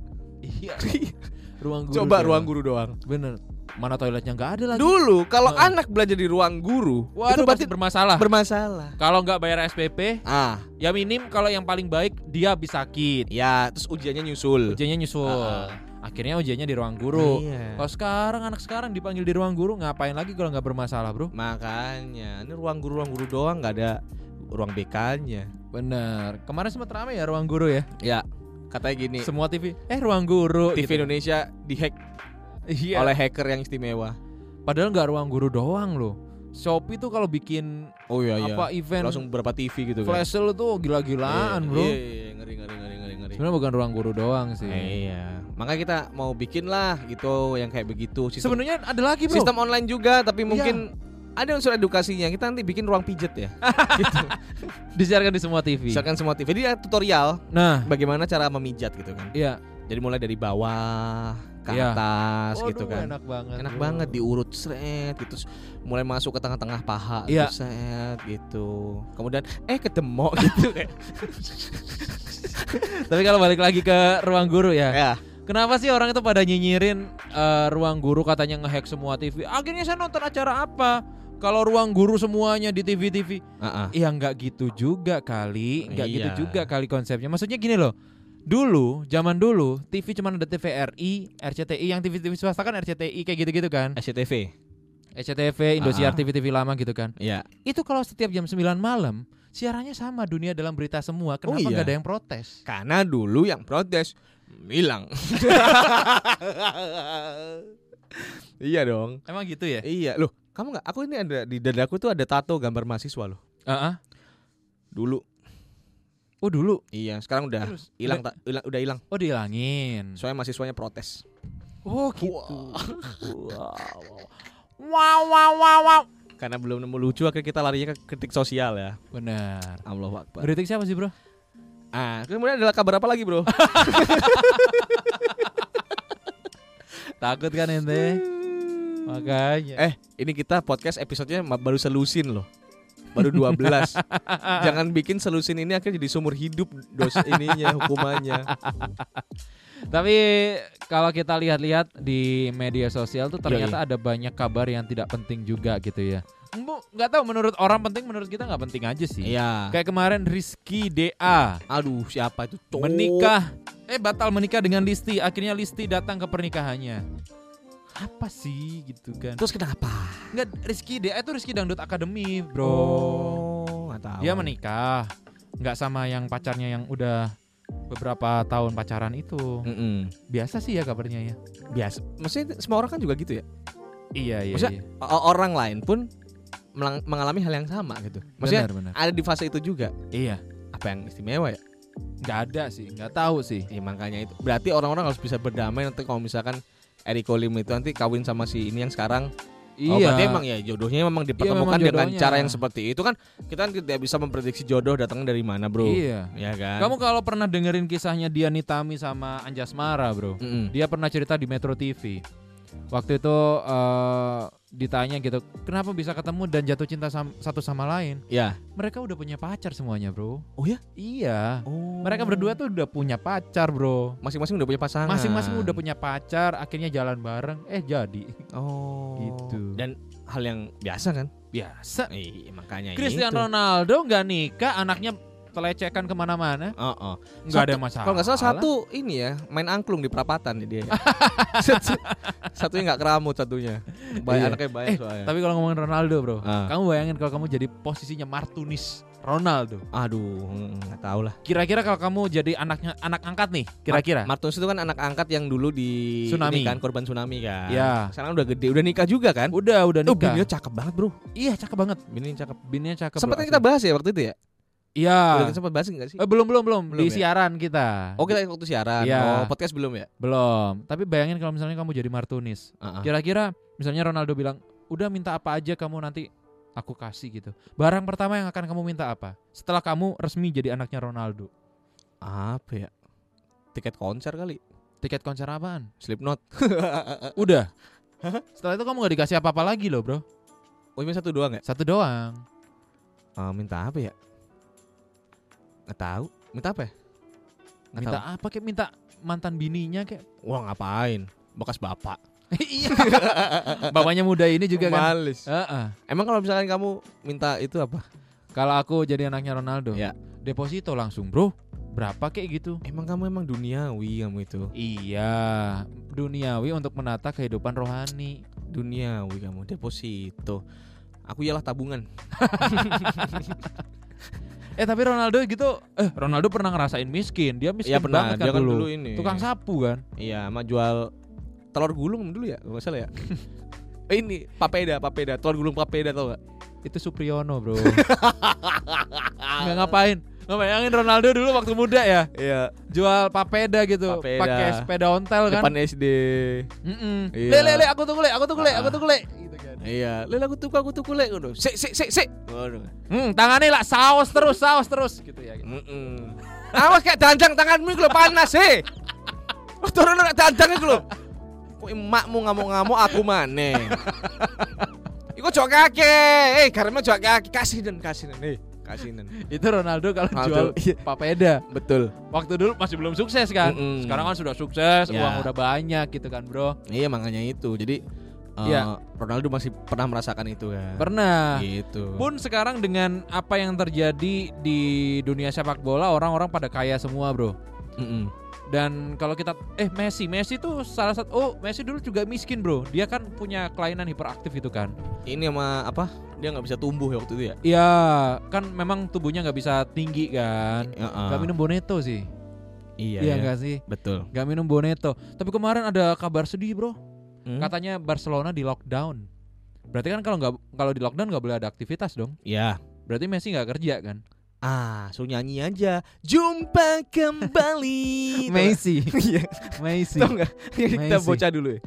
Iya. ruang guru. Coba doang. ruang guru doang. Bener. Mana toiletnya nggak ada lagi? Dulu kalau anak belajar di ruang guru, Waduh, itu berarti pasti bermasalah. bermasalah. Kalau nggak bayar SPP, Ah, ya minim kalau yang paling baik dia habis sakit. ya, terus ujiannya nyusul. Ujiannya nyusul. Ah, Akhirnya ujiannya di ruang guru. Iya. Kalau sekarang anak sekarang dipanggil di ruang guru ngapain lagi kalau nggak bermasalah, Bro? Makanya, ini ruang guru ruang guru doang nggak ada ruang BK-nya. Bener. Kemarin sempat ramai ya ruang guru ya. Ya, katanya gini, Semua TV. Eh ruang guru. TV gitu. Indonesia dihack Iya. oleh hacker yang istimewa. Padahal nggak ruang guru doang loh. Shopee tuh kalau bikin Oh iya iya. apa event Langsung berapa TV gitu kan. flash sale tuh gila-gilaan, Iya, Bro. Iya, iya, ngeri ngeri ngeri ngeri ngeri. Sebenarnya bukan ruang guru doang sih. Iya. Makanya kita mau bikin lah gitu yang kayak begitu. Sebenarnya ada lagi, Bro. sistem online juga tapi Iya. mungkin ada unsur edukasinya. Kita nanti bikin ruang pijet ya. disiarkan di semua TV. Misalkan semua TV. Jadi ada tutorial Nah, bagaimana cara memijat gitu kan. iya. Jadi mulai dari bawah ke Iya. atas Waduh, gitu kan. Enak banget. Enak bro. banget diurut seret gitu terus mulai masuk ke tengah-tengah paha Iya. gitu, set gitu. Kemudian eh kedemok gitu kayak. Tapi kalau balik lagi ke ruang guru ya. ya. Kenapa sih orang itu pada nyinyirin eh, ruang guru katanya ngehack semua TV? Akhirnya saya nonton acara apa? Kalau ruang guru semuanya di TV-TV, Heeh. ya nggak gitu juga kali, nggak gitu Iya. juga kali konsepnya. Maksudnya gini loh, dulu zaman dulu TV cuma ada TVRI, RCTI, yang TV-TV swasta kan RCTI kayak gitu-gitu kan, SCTV. SCTV, Indosiar, Ah. TV-TV lama gitu kan. Iya. Itu kalau setiap jam 9 malam siarannya sama dunia dalam berita semua. Kenapa iya. nggak ada yang protes? Karena dulu yang protes hilang. iya dong. Emang gitu ya? Iya, loh, kamu nggak? Aku ini ada di dadaku tuh ada tato gambar mahasiswa loh. Heeh. Dulu. Oh dulu. Iya, sekarang udah hilang, tak? hilang- udah hilang. Oh dihilangin. Soalnya mahasiswanya protes. Oh gitu. Wow. Wow wow wow wow. Karena belum nemu lucu akhirnya kita larinya ke kritik sosial ya. Benar. Allah Akbar. Kritik siapa sih bro? Ah, kemudian adalah kabar apa lagi, Bro? Takut kan ente? Makanya. eh, ini kita podcast episodenya baru selusin loh. Baru 12. Jangan bikin selusin ini akhirnya jadi sumur hidup dos ininya hukumannya. Tapi kalau kita lihat-lihat di media sosial tuh ternyata ada banyak kabar yang tidak penting juga gitu ya. Bu, nggak tahu menurut orang penting, menurut kita nggak penting aja sih. Iya. Kayak kemarin Rizky DA Aduh, siapa itu? Menikah, eh batal menikah dengan Listi. Akhirnya Listi datang ke pernikahannya. Apa sih gitu kan? Terus kenapa? Enggak Rizky DA itu Rizky Dangdut Academy, Bro. Oh, nggak tahu. Dia menikah, nggak sama yang pacarnya yang udah beberapa tahun pacaran itu. Mm-mm. Biasa sih ya kabarnya ya. Biasa. Maksudnya semua orang kan juga gitu ya. Iya iya. Maksudnya, iya. Orang lain pun mengalami hal yang sama gitu. Maksudnya benar benar. ada di fase itu juga. Iya. Apa yang istimewa ya? Nggak ada sih, nggak tahu sih. Ya makanya itu. Berarti orang-orang harus bisa berdamai nanti kalau misalkan Eriko Lim itu nanti kawin sama si ini yang sekarang. Oh, berarti emang ya jodohnya memang dipertemukan memang dengan cara yang seperti itu kan kita kan tidak bisa memprediksi jodoh datangnya dari mana, Bro. Iya. Ya kan? Kamu kalau pernah dengerin kisahnya Dian Nitami sama Anjasmara, Bro. Mm-mm. Dia pernah cerita di Metro TV. Waktu itu eh, ditanya gitu, kenapa bisa ketemu dan jatuh cinta sam- satu sama lain? Ya. Mereka udah punya pacar semuanya, Bro. Oh ya? Iya. Oh. Mereka berdua tuh udah punya pacar, Bro. masing-masing udah punya pasangan. Masing-masing udah punya pacar, akhirnya jalan bareng, eh jadi. Oh. Gitu. Dan hal yang biasa kan? Biasa. Iya, makanya Cristiano. Ronaldo nggak nikah, anaknya telecehkan ke mana-mana, Oh, oh. nggak ada masalah. Kalau nggak salah satu ini ya main angklung di perapatan dia. ya. Satu- satunya nggak keramut satunya. Banyak Iya. anaknya banyak Eh, soalnya. Tapi kalau ngomongin Ronaldo, bro, Ah. kamu bayangin kalau kamu jadi posisinya Martunis Ronaldo. Aduh, nggak tahu lah. Kira-kira kalau kamu jadi anaknya anak angkat nih, kira-kira? Martinus itu kan anak angkat yang dulu di Tsunami. ini kan korban tsunami kan. Ya. Sekarang udah gede, udah nikah juga kan? Udah, udah Oh, nikah. bininya cakep banget, Bro. Iya, cakep banget. Bininya cakep. Bininya cakep. Sempat bro, kan kita bahas ya waktu itu ya? Iya. Udah sempat bahas enggak sih? Eh, belum, belum, belum. Belum Di ya? siaran kita. Oh, kita waktu siaran. Iya. Oh, podcast belum ya? Belum. Tapi bayangin kalau misalnya kamu jadi Martunis. Heeh. Kira-kira misalnya Ronaldo bilang, "Udah minta apa aja kamu nanti aku kasih gitu." Barang pertama yang akan kamu minta apa? Setelah kamu resmi jadi anaknya Ronaldo. Apa ya? Tiket konser kali. Tiket konser apaan? Slipknot. Udah. Setelah itu kamu gak dikasih apa-apa lagi loh, Bro. Oh, ini satu doang ya? Satu doang. Ah, minta apa ya? Nggak tahu. Minta apa ya? Nggak minta tahu. apa kayak minta mantan bininya kayak. Wah, ngapain? Bekas bapak. Iya. Bapaknya muda ini juga kan. Males. Heeh. Emang kalau misalkan kamu minta itu apa? Kalau aku jadi anaknya Ronaldo, Ya. deposito langsung, Bro. Berapa kayak gitu? Emang kamu emang duniawi kamu itu. Iya, duniawi untuk menata kehidupan rohani. Duniawi kamu deposito. Aku ialah tabungan. Eh tapi Ronaldo gitu, eh Ronaldo pernah ngerasain miskin. Dia miskin Iya pernah. banget Dia kan kan dulu. dulu ini. Tukang sapu kan. Iya, sama jual telur gulung dulu ya, nggak salah ya. Eh, ini papeda, papeda, telur gulung papeda tau gak? Itu Supriyono, Bro. Nggak ngapain. Nggak bayangin Ronaldo dulu waktu muda ya, Iya, jual papeda gitu, Papeda. pakai sepeda ontel kan. depan SD. Mm-mm. Iya. Le, le, le, aku tuh kule, aku tuh kule, Ah. aku tuh kule. Gitu kan. Iya, lele aku tuh aku tuh kulek ngono. Sik sik sik sik. Ngono. Hmm, tangannya lah saus terus, saus terus gitu ya. Heeh. Awas kayak danjang tanganmu iku lho panas he. Oh, turun nek danjang iku lho. Kok emakmu ngamuk-ngamuk aku maneh. Iku jok kaki. Eh, karena jok kaki kasih dan kasih dan. Eh, kasih dan. Itu Ronaldo kalau Ronaldo, jual iya. papeda. Betul. Waktu dulu masih belum sukses kan. Mm-mm. Sekarang kan sudah sukses, Ya. uang udah banyak gitu kan, Bro. Iya makanya itu. Jadi eh, Iya. Ronaldo masih pernah merasakan itu kan. Pernah. Gitu. Pun sekarang dengan apa yang terjadi di dunia sepak bola, orang-orang pada kaya semua, Bro. Mm-mm. Dan kalau kita eh Messi, Messi tuh salah satu oh Messi dulu juga miskin, Bro. Dia kan punya kelainan hiperaktif itu kan. Ini sama apa? Dia nggak bisa tumbuh ya waktu itu ya. Iya, kan memang tubuhnya nggak bisa tinggi kan. Nggak minum Boneto sih. Iya, Iya iya. nggak sih? Betul. Nggak minum Boneto. Tapi kemarin ada kabar sedih, Bro. Hmm? Katanya Barcelona di lockdown. Berarti kan kalau nggak kalau di lockdown nggak boleh ada aktivitas dong. Iya. Berarti Messi nggak kerja kan? Ah, suruh nyanyi aja. Jumpa kembali. Messi, Iya. Messi, Tahu enggak? Kita bocah dulu ya.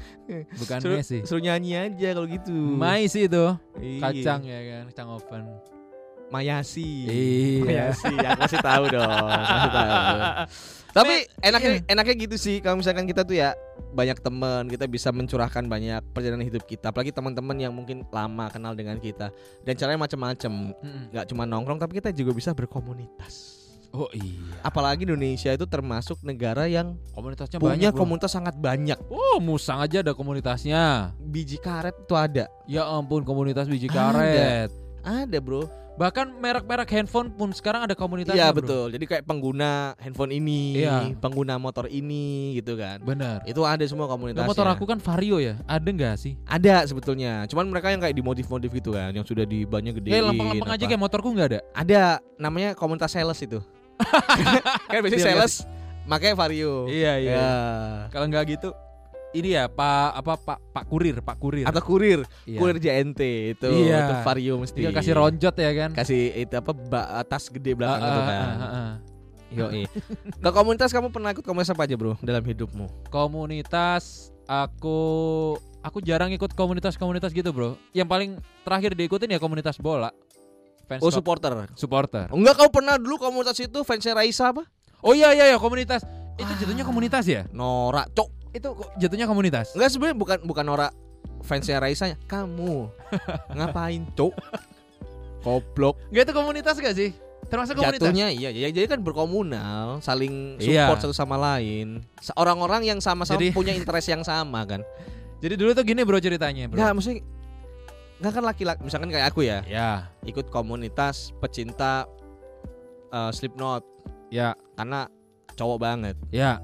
bukan Suruh, Messi. suruh nyanyi aja kalau gitu. Messi itu Iya. kacang ya kan, kacang oven. Mayasi. Iya. Mayasi, aku masih tahu dong. Masih tahu. Tapi enaknya enaknya gitu sih kalau misalkan kita tuh ya banyak teman, kita bisa mencurahkan banyak perjalanan hidup kita. Apalagi teman-teman yang mungkin lama kenal dengan kita. Dan caranya macam-macam. Mm-mm. Nggak cuma nongkrong tapi kita juga bisa berkomunitas. Oh iya. Apalagi Indonesia itu termasuk negara yang Komunitasnya punya banyak. bro. komunitas sangat banyak. Oh, musang aja ada komunitasnya. Biji karet itu ada. Ya ampun, komunitas biji Ada. karet. Ada, Bro. Bahkan merek-merek handphone pun sekarang ada komunitasnya. Iya, bro. betul. Jadi kayak pengguna handphone ini, Iya. pengguna motor ini gitu kan. Benar. Itu ada semua Nah, komunitasnya. motor aku kan Vario ya. Ada nggak sih? ada sebetulnya. Cuman mereka yang kayak dimodif-modif gitu kan, yang sudah di bannya gede. Ya lempeng-lempeng aja kayak motorku nggak ada. Ada namanya komunitas sales itu. kan biasanya Iya, sales makanya Vario. Iya Ya. Kalau nggak gitu, ini ya Pak apa Pak Pak Kurir, Pak Kurir. Atau kurir, Iya. kurir JNT itu, Iya. itu Vario mesti. Dia kasih ronjot ya kan. kasih itu apa tas gede belakang Ah, itu ah, kan. ah, ah, ah. Yo, Ke komunitas kamu pernah ikut komunitas apa aja, Bro, dalam hidupmu? Komunitas aku aku jarang ikut komunitas-komunitas gitu, Bro. Yang paling terakhir diikutin ya komunitas bola. Fans Oh, supporter. supporter. Enggak kau pernah dulu komunitas itu fansnya Raisa apa? Oh iya iya ya komunitas. Itu jatuhnya komunitas ya? Nora, cok. Itu kok jatuhnya komunitas. Enggak sebenarnya bukan bukan Nora fansnya Raisa, kamu. Ngapain, cok? Goblok. Enggak itu komunitas gak sih? Termasuk komunitas. Jatuhnya iya, ya, jadi kan berkomunal, saling Iya. support satu sama lain. Orang-orang yang sama-sama Jadi- punya interest yang sama kan. Jadi dulu tuh gini bro ceritanya bro. Enggak, maksudnya Enggak kan laki-laki, misalkan kayak aku ya, Ya. ikut komunitas pecinta eh, Slipknot Ya, karena cowok banget ya.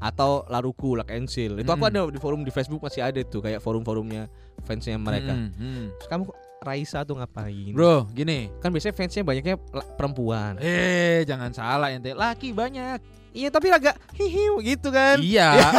Atau Laruku, Lock and Seal. Itu aku Mm-mm. ada di forum di Facebook masih ada tuh kayak forum-forumnya fansnya mereka. Mm, mm. Terus kamu kok Raisa tuh ngapain? Bro, gini. Kan biasanya fansnya banyaknya perempuan. Eh, jangan salah ente. Laki banyak. Iya tapi agak hihiu gitu kan. Iya.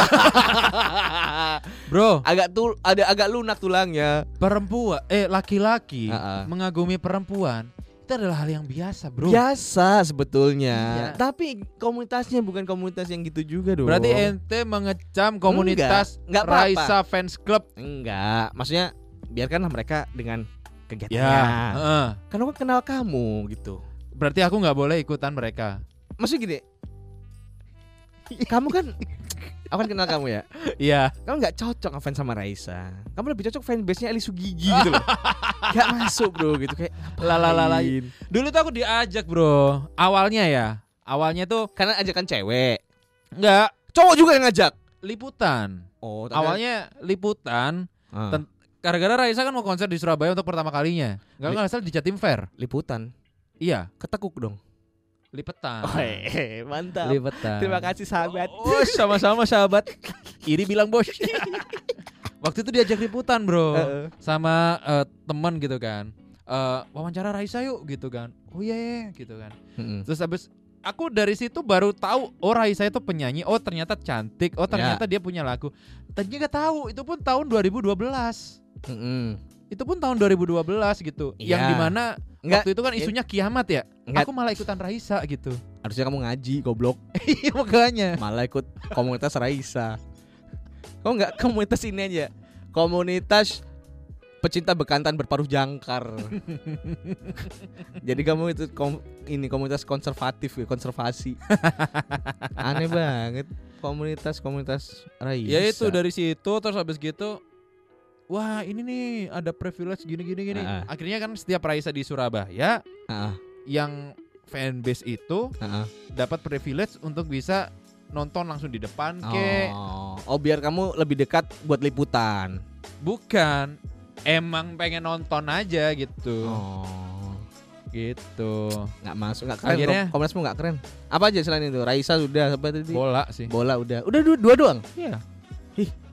Bro, agak tuh ada agak lunak tulangnya. perempuan eh laki-laki ah. mengagumi perempuan itu adalah hal yang biasa, Bro. Biasa sebetulnya. Iya. Tapi komunitasnya bukan komunitas yang gitu juga dong. Berarti ente mengecam komunitas Enggak, enggak apa-apa. Raisa Fans Club. enggak, maksudnya biarkanlah mereka dengan kegiatannya. Ya, heeh. Kan aku kenal kamu gitu. berarti aku nggak boleh ikutan mereka. Maksudnya gini. kamu kan aku kan kenal kamu ya. Iya. Kamu nggak cocok ngefans sama Raisa. Kamu lebih cocok fanbase-nya Eli Sugigi gitu loh. Gak masuk bro gitu kayak Lalalala. ngapain. Dulu tuh aku diajak, Bro. Awalnya ya. Awalnya tuh Karena ajakan cewek. enggak Cowok juga yang ngajak. liputan. Oh, Awalnya liputan ten- gara-gara Raisa kan mau konser di Surabaya untuk pertama kalinya. Enggak Li- nggak salah di Jatim Fair. liputan. Iya, Ketekuk dong. Lipetan. Oh, eh, mantap. Lipetan. Terima kasih sahabat. Oh, sama-sama sahabat. Iri bilang bos. Waktu itu diajak liputan, Bro. Heeh. Sama eh, teman gitu kan. Eh, wawancara Raisa yuk gitu kan. Oh iya, iya, gitu kan. Mm-mm. Terus habis aku dari situ baru tahu oh Raisa itu penyanyi. Oh ternyata cantik. Oh ternyata dia punya lagu. Tadinya gak tahu. Itu pun tahun 2012. Mm-mm. Itu pun tahun 2012 gitu. Yang Iya. di mana Enggak, waktu itu kan isunya kiamat ya. Enggak. Aku malah ikutan Raisa gitu. harusnya kamu ngaji goblok. Iya makanya. Malah ikut komunitas Raisa. Kok nggak komunitas ini aja? Komunitas pecinta bekantan berparuh jangkar. Jadi kamu itu kom- ini komunitas konservatif ya, konservasi. Aneh banget komunitas komunitas Raisa. Ya itu dari situ terus habis gitu Wah ini nih ada privilege gini gini gini. Ah. Akhirnya kan setiap Raisa di Surabaya Heeh, yang fanbase itu heeh. dapat privilege untuk bisa nonton langsung di depan ke Oh. oh, biar kamu lebih dekat buat liputan. bukan emang pengen nonton aja gitu Oh. gitu nggak masuk nggak keren Akhirnya- Kom- komunitasmu nggak keren apa aja selain itu Raisa sudah apa tadi bola sih bola udah udah dua, dua doang iya Ih.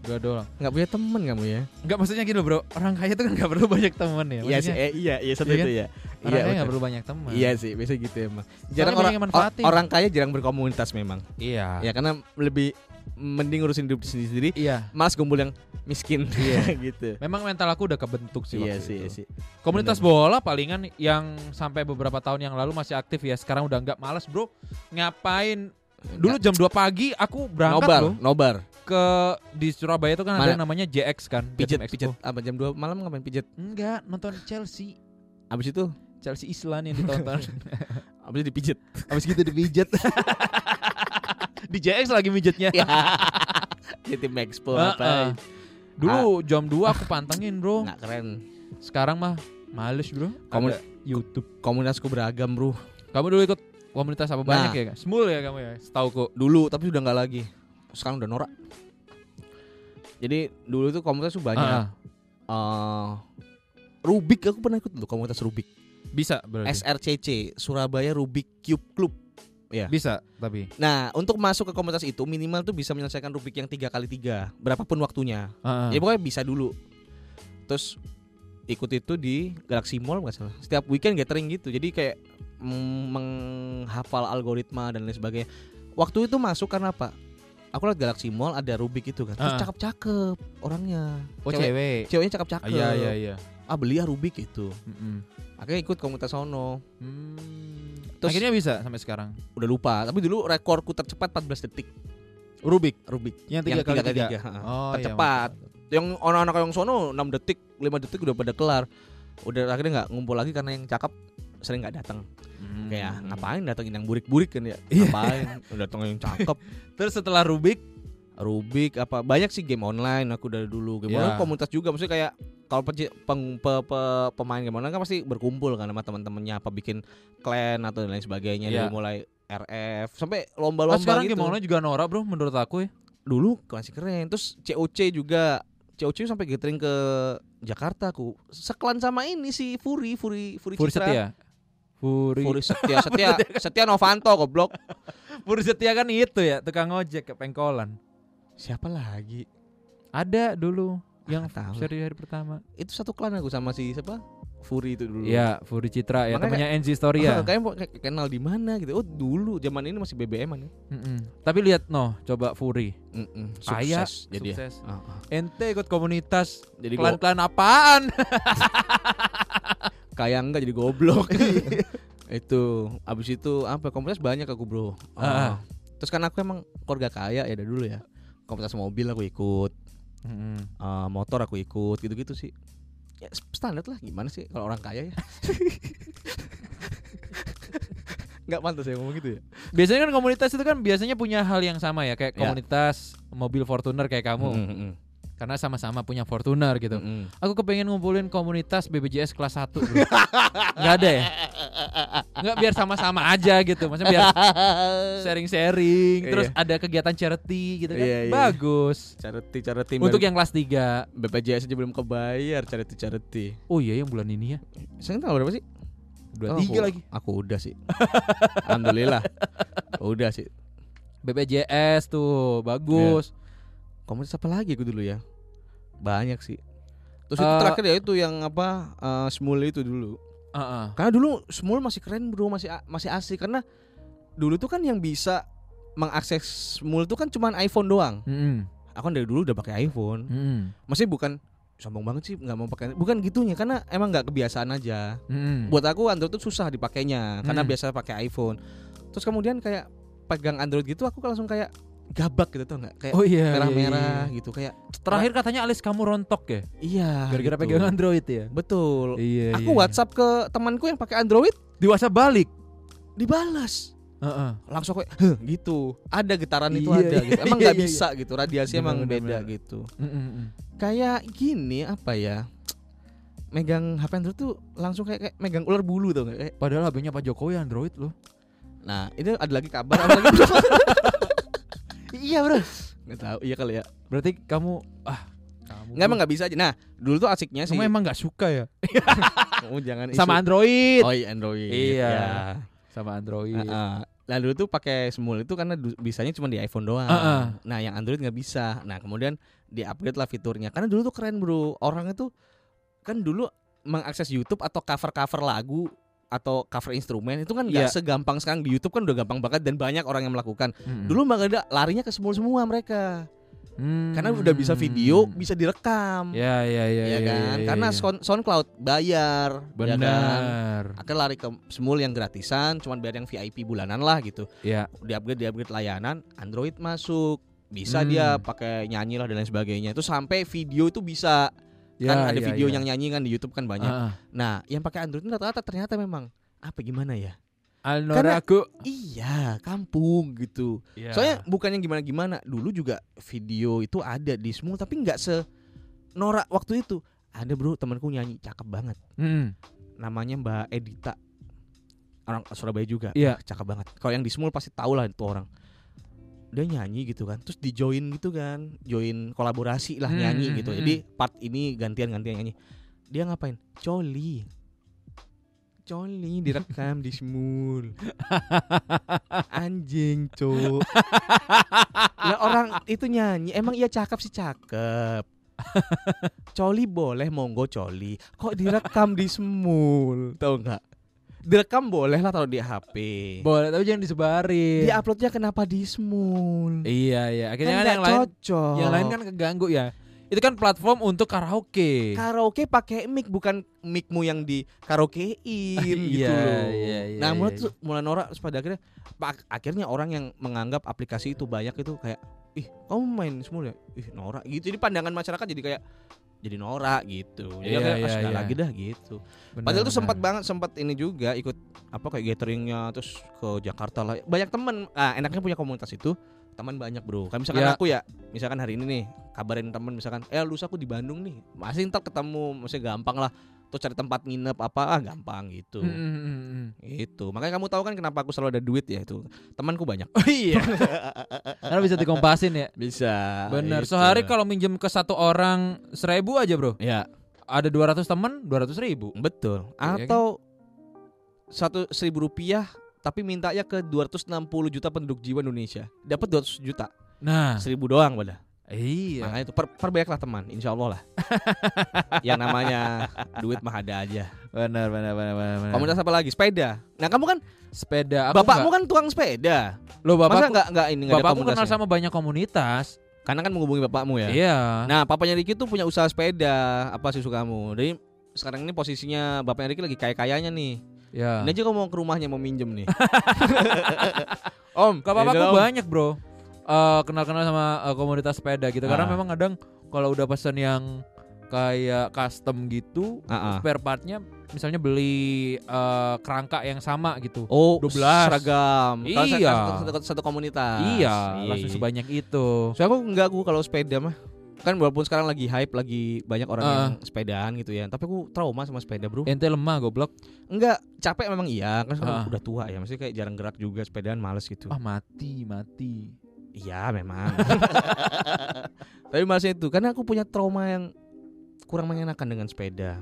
Dua doang. Nggak punya temen kamu ya? Nggak maksudnya gini loh bro. Orang kaya tuh kan nggak perlu banyak temen ya iya sih eh, iya iya satu Iya itu kan? ya orang iya kaya nggak perlu banyak temen. Iya sih biasa gitu emang. Jarang orang or- orang kaya jarang berkomunitas memang. Iya. Ya karena lebih mending ngurusin hidup sendiri sendiri iya. malas kumpul yang miskin. Iya. gitu. Memang mental aku udah kebentuk sih iya waktu sih itu. iya sih. Komunitas Bener. bola palingan yang sampai beberapa tahun yang lalu masih aktif ya. Sekarang udah nggak males bro. Ngapain? Dulu jam 2 pagi aku berangkat nobar bro. nobar ke di Surabaya itu kan ada Mana? yang namanya JX kan. pijet pijet apa jam 2 malam ngapain pijet Enggak nonton Chelsea. abis itu Chelsea Island yang ditonton. abis itu dipijet Abis gitu dipijet. di JX lagi mijetnya. di tim expo Heeh. apa Dulu jam 2 aku pantengin bro. nggak keren Sekarang mah males bro. Komun- Ada YouTube. komunitasku beragam bro Kamu dulu ikut komunitas apa banyak Nah. ya? Kak? Smul ya kamu ya? Setahu kok. dulu tapi sudah nggak lagi sekarang udah norak. Jadi dulu tuh komunitas tuh banyak. Ah, eh Rubik aku pernah ikut tuh komunitas Rubik. Bisa berarti. SRCC Surabaya Rubik Cube Club. Bisa tapi. nah untuk masuk ke komunitas itu minimal tuh bisa menyelesaikan Rubik yang tiga kali tiga berapapun waktunya. Heeh. ya pokoknya bisa dulu. Terus ikut itu di Galaxy Mall nggak salah. Setiap weekend gathering gitu. Jadi kayak mm, menghafal algoritma dan lain sebagainya. Waktu itu masuk karena apa aku lihat Galaxy Mall ada Rubik itu kan terus Ah. cakep-cakep orangnya Oh Cewek- cewek. ceweknya cakep-cakep iya iya iya. ah beli ya Rubik itu Mm-mm. akhirnya ikut komunitas sono Hmm. Terus- Akhirnya bisa sampai sekarang. udah lupa tapi dulu rekorku tercepat 14 detik Rubik Rubik yang tiga Yang kali tiga kali. Oh, Tercepat. yang anak-anak yang sono 6 detik 5 detik udah pada kelar udah akhirnya nggak ngumpul lagi karena yang cakep sering nggak datang Hmm. kayak ngapain datengin yang burik-burik kan ya Iya. ngapain datengin yang cakep Terus setelah Rubik, Rubik apa banyak sih game online aku dari dulu game Iya. online komunitas juga maksudnya kayak kalau peng- pe- pe- pemain game online kan pasti berkumpul kan sama teman-temannya apa bikin clan atau lain sebagainya Iya. dari mulai RF sampai oh, lomba-lomba sekarang gitu game online juga norak bro menurut aku ya. dulu masih keren terus COC juga COC sampai gathering ke Jakarta aku seklan sama ini si Furi Furi Furi, Furi Citra Setia. Furi. Furi Setia Setia Setia Novanto goblok. Furi Setia kan itu ya, tukang ojek ke pengkolan. Siapa lagi? Ada dulu yang tahu. seri hari pertama. Itu satu klan aku sama si siapa? Furi itu dulu. Iya, Furi Citra ya, temannya NC Story ya. Kayaknya kayak kenal di mana gitu. Oh, dulu zaman ini masih BBM-an ya. Mm-mm. Tapi lihat no, coba Furi. Mm-mm, Kaya, Sukses jadi ya. sukses. Ah, ah. Ente ikut komunitas Jadi klan-klan apaan? kaya enggak jadi goblok. itu abis itu apa komunitas banyak aku bro. Ah, ah. Terus kan aku emang keluarga kaya ya dari dulu ya. Komunitas mobil aku ikut, Mm-mm. eh, motor aku ikut, gitu-gitu sih. Ya standar lah gimana sih kalau orang kaya ya. Nggak pantas ya ngomong gitu ya. Biasanya kan komunitas itu kan biasanya punya hal yang sama ya, kayak Ya. komunitas mobil Fortuner kayak kamu. Mm, mm, mm. Karena sama-sama punya Fortuner gitu. Mm. Aku kepengen ngumpulin komunitas BBJS kelas 1 bro. Nggak ada ya? Nggak biar sama-sama aja gitu Maksudnya biar sharing-sharing Terus Iya. ada kegiatan charity gitu kan Iya, iya. Bagus Charity charity Untuk yang kelas 3 BPJS aja belum kebayar charity charity. Oh iya yang bulan ini ya Saya tahu berapa sih? Dua Oh, tiga aku- lagi Aku udah sih. Alhamdulillah. udah sih. BPJS tuh Bagus Komunitas apa lagi aku dulu ya? Banyak sih. Terus itu Eh, terakhir ya itu yang apa eh, Smul itu dulu. Heeh. Karena dulu Smul masih keren bro, masih masih asik karena dulu tuh kan yang bisa mengakses Smul tuh kan cuman iPhone doang. Mm-mm. Aku kan dari dulu udah pakai iPhone. Mm-mm. Maksudnya bukan sombong banget sih nggak mau pakai bukan gitunya karena emang nggak kebiasaan aja. Mm-mm. Buat aku Android tuh susah dipakainya karena Hmm. biasa pakai iPhone. Terus kemudian kayak pegang Android gitu aku langsung kayak gabak gitu tuh nggak? Kayak Oh iya merah-merah iya, iya. gitu kayak Terakhir katanya alis kamu rontok ya? Iya. Gara-gara gitu. pegang Android ya? Betul. Iya aku WhatsApp ke temanku yang pakai Android Di WhatsApp balik? dibalas. Heeh. langsung kayak "Heh," gitu. Ada getaran itu Iya, ada iya, gitu. Emang iya, nggak iya, bisa gitu radiasi Benar, emang benar, beda benar. gitu. Mm-mm. kayak gini apa ya megang HP Android tuh langsung kayak, kayak megang ular bulu tuh kayak Padahal HP-nya Pak Jokowi Android loh. Nah ini ada lagi kabar apa lagi Iya bro nggak tahu iya kali ya Berarti kamu ah kamu nggak emang nggak bisa aja nah dulu tuh asiknya sih kamu emang nggak suka ya kamu jangan sama isu- Android oh iya Android Iya. ya. sama Android Heeh. Nah dulu tuh pakai Smule itu karena bisanya cuma di iPhone doang. Heeh. Nah yang Android nggak bisa. Nah kemudian di upgrade lah fiturnya. Karena dulu tuh keren bro. Orang itu kan dulu mengakses YouTube atau cover-cover lagu atau cover instrumen itu kan nggak Iya. segampang sekarang di YouTube kan udah gampang banget dan banyak orang yang melakukan. Mm-mm. Dulu mah ada larinya ke Smule semua mereka. Hmm. Karena udah bisa video, bisa direkam. Ya ya ya ya kan? ya, Karena ya. Sound- SoundCloud bayar, ya kan? benar. Akhirnya lari ke Smule yang gratisan, cuman bayar yang VIP bulanan lah gitu. Ya. di upgrade di upgrade layanan Android masuk bisa Hmm. dia pakai nyanyi lah dan lain sebagainya itu sampai video itu bisa Ya, kan ada ya, video ya. yang nyanyi kan di YouTube kan banyak ah. nah yang pakai Android itu rata-rata ternyata memang apa gimana ya Alnora aku. iya kampung gitu Ya. soalnya bukannya gimana gimana dulu juga video itu ada di semua tapi nggak se norak waktu itu ada bro temanku nyanyi cakep banget Hmm. namanya Mbak Edita orang Surabaya juga Iya. Cakep banget kalau yang di Smul pasti tahu lah itu orang dia nyanyi gitu kan. Terus di join gitu kan. Join kolaborasi lah Hmm, nyanyi hmm, gitu. hmm, jadi part ini gantian gantian nyanyi. Dia ngapain? Coli. Coli direkam di Smul anjing cuk. Lah orang itu nyanyi. Emang iya cakep sih cakep. Coli boleh monggo coli. Kok direkam di Smul tahu nggak direkam boleh lah taruh di HP Boleh tapi jangan disebarin. di uploadnya kenapa di Smul Iya iya. Akhirnya kan, nggak yang lain cocok yang lain kan keganggu ya. Itu kan platform untuk karaoke. karaoke pakai mic bukan micmu yang di karaokein gitu Iya, loh. iya, iya, nah, mulai iya, tuh mulai norak pada akhirnya pak- akhirnya orang yang menganggap aplikasi itu banyak itu kayak ih kamu main semua ya ih norak gitu jadi pandangan masyarakat jadi kayak jadi norak gitu. Jadi Iya, akhirnya iya, "Ah, sudah iya. lagi dah gitu. Benar, padahal tuh sempat banget sempat ini juga ikut apa kayak gatheringnya terus ke Jakarta lah. Banyak temen ah enaknya punya komunitas itu teman banyak bro. Kan misalkan Ya. aku ya misalkan hari ini nih kabarin temen misalkan eh lusa aku di Bandung nih. Masih ntar ketemu maksudnya gampang lah terus cari tempat nginep apa ah gampang gitu Hmm, hmm, hmm, hmm. itu makanya kamu tahu kan kenapa aku selalu ada duit ya itu temanku banyak Oh iya. Karena bisa dikompasin ya. bisa Bener. itu. Sehari kalau minjem ke satu orang seribu aja bro. ya Ada 200 temen 200 ribu. betul Iya kan? atau satu seribu rupiah tapi mintanya ke 260 juta penduduk jiwa Indonesia. Dapat 200 juta. Nah, Seribu doang pada. Iya. Makanya itu per, perbanyaklah teman, insya Allah lah. Yang namanya duit mah ada aja. Benar, benar, benar, benar. benar. Komunitas apa lagi? Sepeda. Nah kamu kan, sepeda. Aku bapakmu nggak- kan tukang sepeda. Loh, Masa bapakku, nggak nggak ini nggak ada bapakku kenal sama banyak komunitas. Karena kan menghubungi bapakmu ya. Iya. Nah papanya Ricky tuh punya usaha sepeda. Apa sih kamu? Jadi sekarang ini posisinya bapaknya Ricky lagi kaya-kayanya nih. Ya. Ini aja kamu mau ke rumahnya mau minjem nih. Om, ini dong. banyak bro Eh, Kenal-kenal sama eh, komunitas sepeda gitu Karena Ah. memang kadang kalau udah pesen yang kayak custom gitu Ah, ah. Spare partnya misalnya beli eh, kerangka yang sama gitu Oh, 12. seragam. Iya. kan satu, satu komunitas. Iya langsung sebanyak itu So aku enggak aku kalau sepeda mah. Kan walaupun sekarang lagi hype, lagi banyak orang Ah. yang sepedaan gitu ya. Tapi aku trauma sama sepeda, Bro. Ente lemah goblok Enggak, capek memang iya, kan Ah. udah tua ya. Maksudnya kayak jarang gerak juga, sepedaan males gitu. Ah mati mati Iya, memang. Tapi masih itu, karena aku punya trauma yang kurang mengenakan dengan sepeda.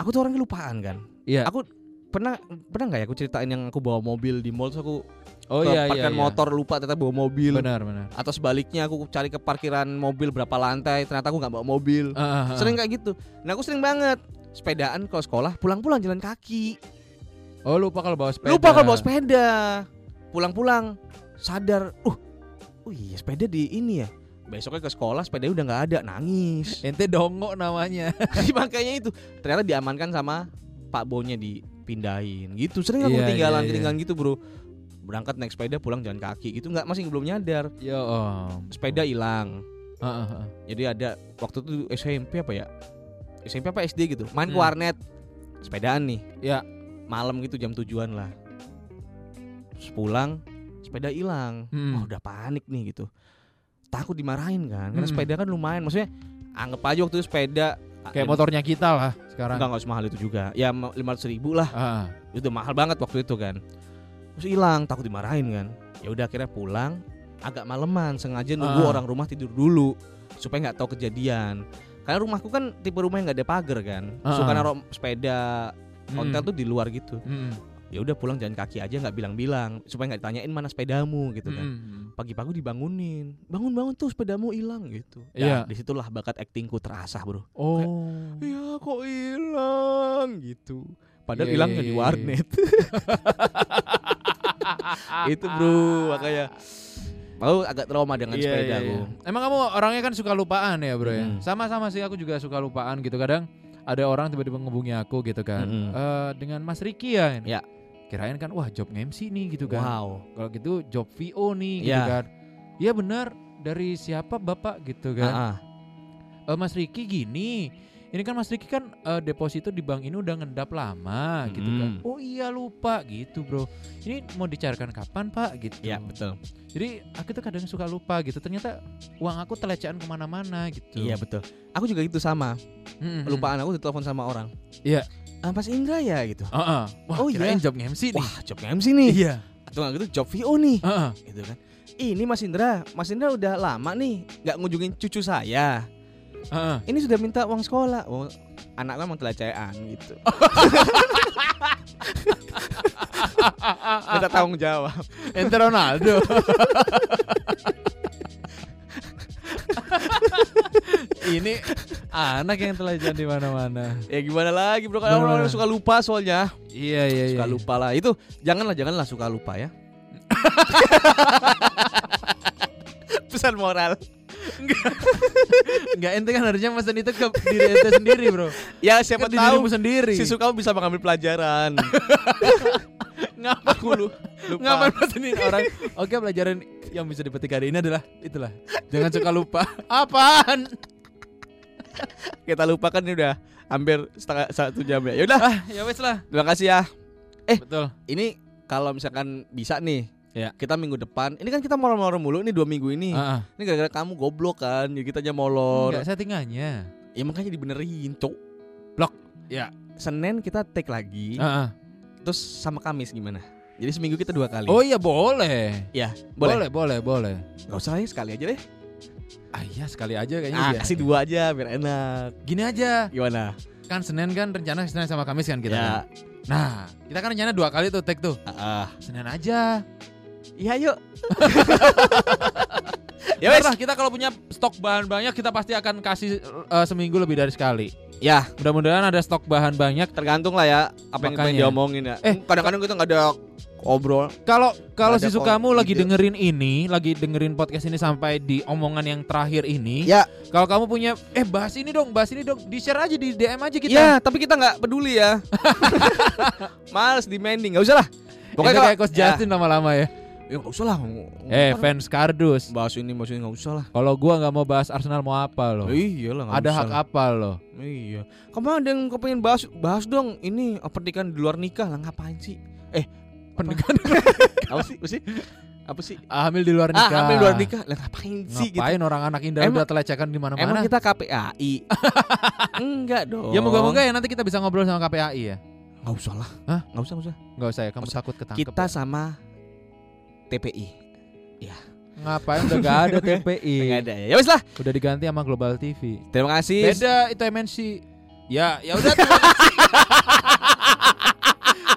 Aku tuh orangnya lupaan kan. Iya Aku pernah pernah nggak ya aku ceritain yang aku bawa mobil di mall terus aku Oh ke iya iya, parkiran iya. motor lupa ternyata bawa mobil. Benar benar Atau sebaliknya aku cari ke parkiran mobil berapa lantai ternyata aku nggak bawa mobil. Ah, ah, ah. Sering kayak gitu. Nah aku sering banget sepedaan kalau sekolah pulang-pulang jalan kaki. Oh lupa kalau bawa sepeda Lupa kalau bawa sepeda. Pulang-pulang sadar, uh, oh iya sepeda di ini ya. Besoknya ke sekolah sepeda udah nggak ada, nangis. Ente dongo namanya Makanya itu ternyata diamankan sama Pak Bonya dipindahin gitu. Sering aku Iya, ketinggalan, iya, iya. ketinggalan gitu bro. Berangkat naik sepeda pulang jalan kaki gitu nggak masih belum nyadar. Ya om Sepeda hilang. Ah, ah, ah. Jadi ada waktu itu SMP apa ya? SMP apa SD gitu. Main ke Hmm. warnet. Sepedaan nih. Ya. Malam gitu jam tujuan lah. Terus pulang sepeda hilang. Hmm. Wah, udah panik nih gitu. Takut dimarahin kan. Karena Hmm. sepeda kan lumayan. Maksudnya anggap aja waktu itu sepeda Kayak motornya kita lah sekarang Enggak, enggak semahal itu juga. Ya 500 ribu lah. Ah, Itu mahal banget waktu itu kan. Terus hilang, takut dimarahin kan. Ya udah akhirnya pulang agak maleman, sengaja nunggu Ah. orang rumah tidur dulu supaya nggak tahu kejadian. Karena rumahku kan tipe rumah yang nggak ada pagar kan. Ah. Suka naruh sepeda Hmm. ontel tuh di luar gitu. hmm. Ya udah pulang jalan kaki aja nggak bilang-bilang supaya nggak ditanyain mana sepedamu gitu kan. Hmm. Pagi-pagi dibangunin, bangun-bangun tuh sepedamu hilang gitu. Iya. Nah, di situlah bakat aktingku terasah bro. Oh. Ya kok hilang gitu. Padahal Iya, hilangnya iya, di iya, warnet. itu bro makanya mau agak trauma dengan Iya, sepeda iya, aku. iya. Emang kamu orangnya kan suka lupaan ya bro ya? Sama-sama sih aku juga suka lupaan gitu kadang ada orang tiba-tiba ngehubungi aku gitu kan. Eh, dengan Mas Ricky ya ini. Ya. Kirain kan wah job MC nih gitu kan. Wow. Kalau gitu job VO nih gitu Ya. kan. Iya benar dari siapa bapak gitu kan. Ah. "Eh, Mas Ricky gini. Ini kan Mas Ricky kan eh, deposito di bank ini udah ngendap lama gitu kan. Oh iya lupa gitu bro. Ini mau dicairkan kapan pak gitu. Ya betul. Jadi aku tuh kadang suka lupa gitu. Ternyata uang aku telecehan ke mana-mana gitu. Iya betul. Aku juga gitu sama. Mm-mm. Lupaan aku ditelepon sama orang. Iya. Ah, Mas Indra ya gitu. Heeh. Wah, Oh, iya. job MC nih. Wah, jobnya MC nih. Iya. Atau nggak gitu job VO nih. Heeh. Gitu kan. Ini Mas Indra, Mas Indra udah lama nih nggak ngunjungin cucu saya. Heeh. Ini sudah minta uang sekolah. Oh, anaknya emang telecehan gitu. Minta tanggung jawab. Ente Ronaldo. Ini anak yang telecehan di mana-mana. Ya gimana lagi bro, kalau orang suka lupa soalnya. Iya iya iya. Suka lupa lah. Itu janganlah janganlah suka lupa ya. Pesan moral. Enggak ente kan harusnya pesan itu ke diri ente sendiri, Bro. Ya siapa Ke dirimu tahu sendiri. si suka bisa mengambil pelajaran. Ngapa Aku lu lupa. Ngapain pesenin orang? Oke, pelajaran yang bisa dipetik hari ini adalah itulah. Jangan suka lupa. Apaan? Kita lupa kan ini udah hampir setengah satu jam ya. Yaudah, Ah, ya wes lah. terima kasih ya. Eh. Betul. Ini kalau misalkan bisa nih, Ya. kita minggu depan. Ini kan kita molor-molor mulu nih dua minggu ini. Ah, ah. Ini gara-gara kamu goblok kan, jadi kita aja molor. Enggak settingannya. Ya makanya dibenerin, cok. Ya. Senin kita take lagi, Ah, ah. terus sama Kamis gimana? Jadi seminggu kita dua kali. Oh iya boleh. ya, boleh. Boleh, boleh, boleh. Gak usah ya sekali aja deh. Ah iya sekali aja kayaknya Ah, biar. kasih dua aja biar enak. Gini aja. Gimana? Kan Senin kan rencana Senin sama Kamis kan kita. ya, kan? Nah, kita kan rencana dua kali tuh take tuh. Ah, Senin aja. iya yuk. ya wes. lah, kita kalau punya stok bahan banyak kita pasti akan kasih eh, seminggu lebih dari sekali. Ya, Mudah-mudahan ada stok bahan banyak. tergantung lah ya apa yang pengen Makanya. diomongin ya. Eh, kadang-kadang kita nggak ada obrol. Kalau kalau si Sukamu lagi ide. dengerin ini, lagi dengerin podcast ini sampai di omongan yang terakhir ini. Ya. Kalau kamu punya eh bahas ini dong, bahas ini dong, di-share aja di DM aja kita. Ya, tapi kita nggak peduli ya. Males demanding, nggak usah lah. Pokoknya kayak Coach Justin lama-lama ya. Ya nggak usah lah. Eh, fans kardus. bahas ini bahas ini nggak usah lah. Kalau gua nggak mau bahas Arsenal mau apa loh? Iya lah. nggak Ada usah hak lah. apa loh? Iya. Kamu ada yang kau pengen bahas bahas dong ini pernikahan di luar nikah lah ngapain sih? Pernikahan Apa sih? Apa sih? Apa sih? hamil di luar Ah, nikah. hamil di luar nikah. Lah ngapain sih gitu? Ngapain orang anak indah Emang- udah telecehkan di Emang mana-mana? kita KPAI? Enggak dong. Ya moga-moga ya nanti kita bisa ngobrol sama KPAI ya. Nggak usah lah. Hah? Nggak usah, nggak usah. Enggak usah ya, kamu Nggak usah. takut ketangkep. Kita ya? sama TPI. ngapain udah gak ada TPI. Enggak ada ya. Ya wes lah. Udah diganti sama Global TV. Terima kasih. Beda itu MNC. Ya, ya udah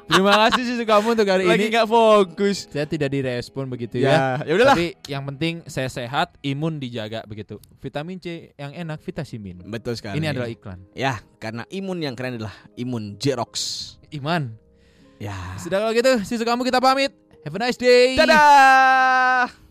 terima kasih. sih kamu untuk hari Lagi ini. nggak fokus. Saya tidak direspon begitu ya. Ya, ya udahlah. Tapi yang penting saya sehat, imun dijaga begitu. Vitamin C yang enak vitasimin. Betul sekali. Ini adalah iklan. ya karena imun yang keren adalah imun Jerox. Iman. Ya. Sudah kalau gitu, sisu kamu kita pamit. Have a nice day. Dadah.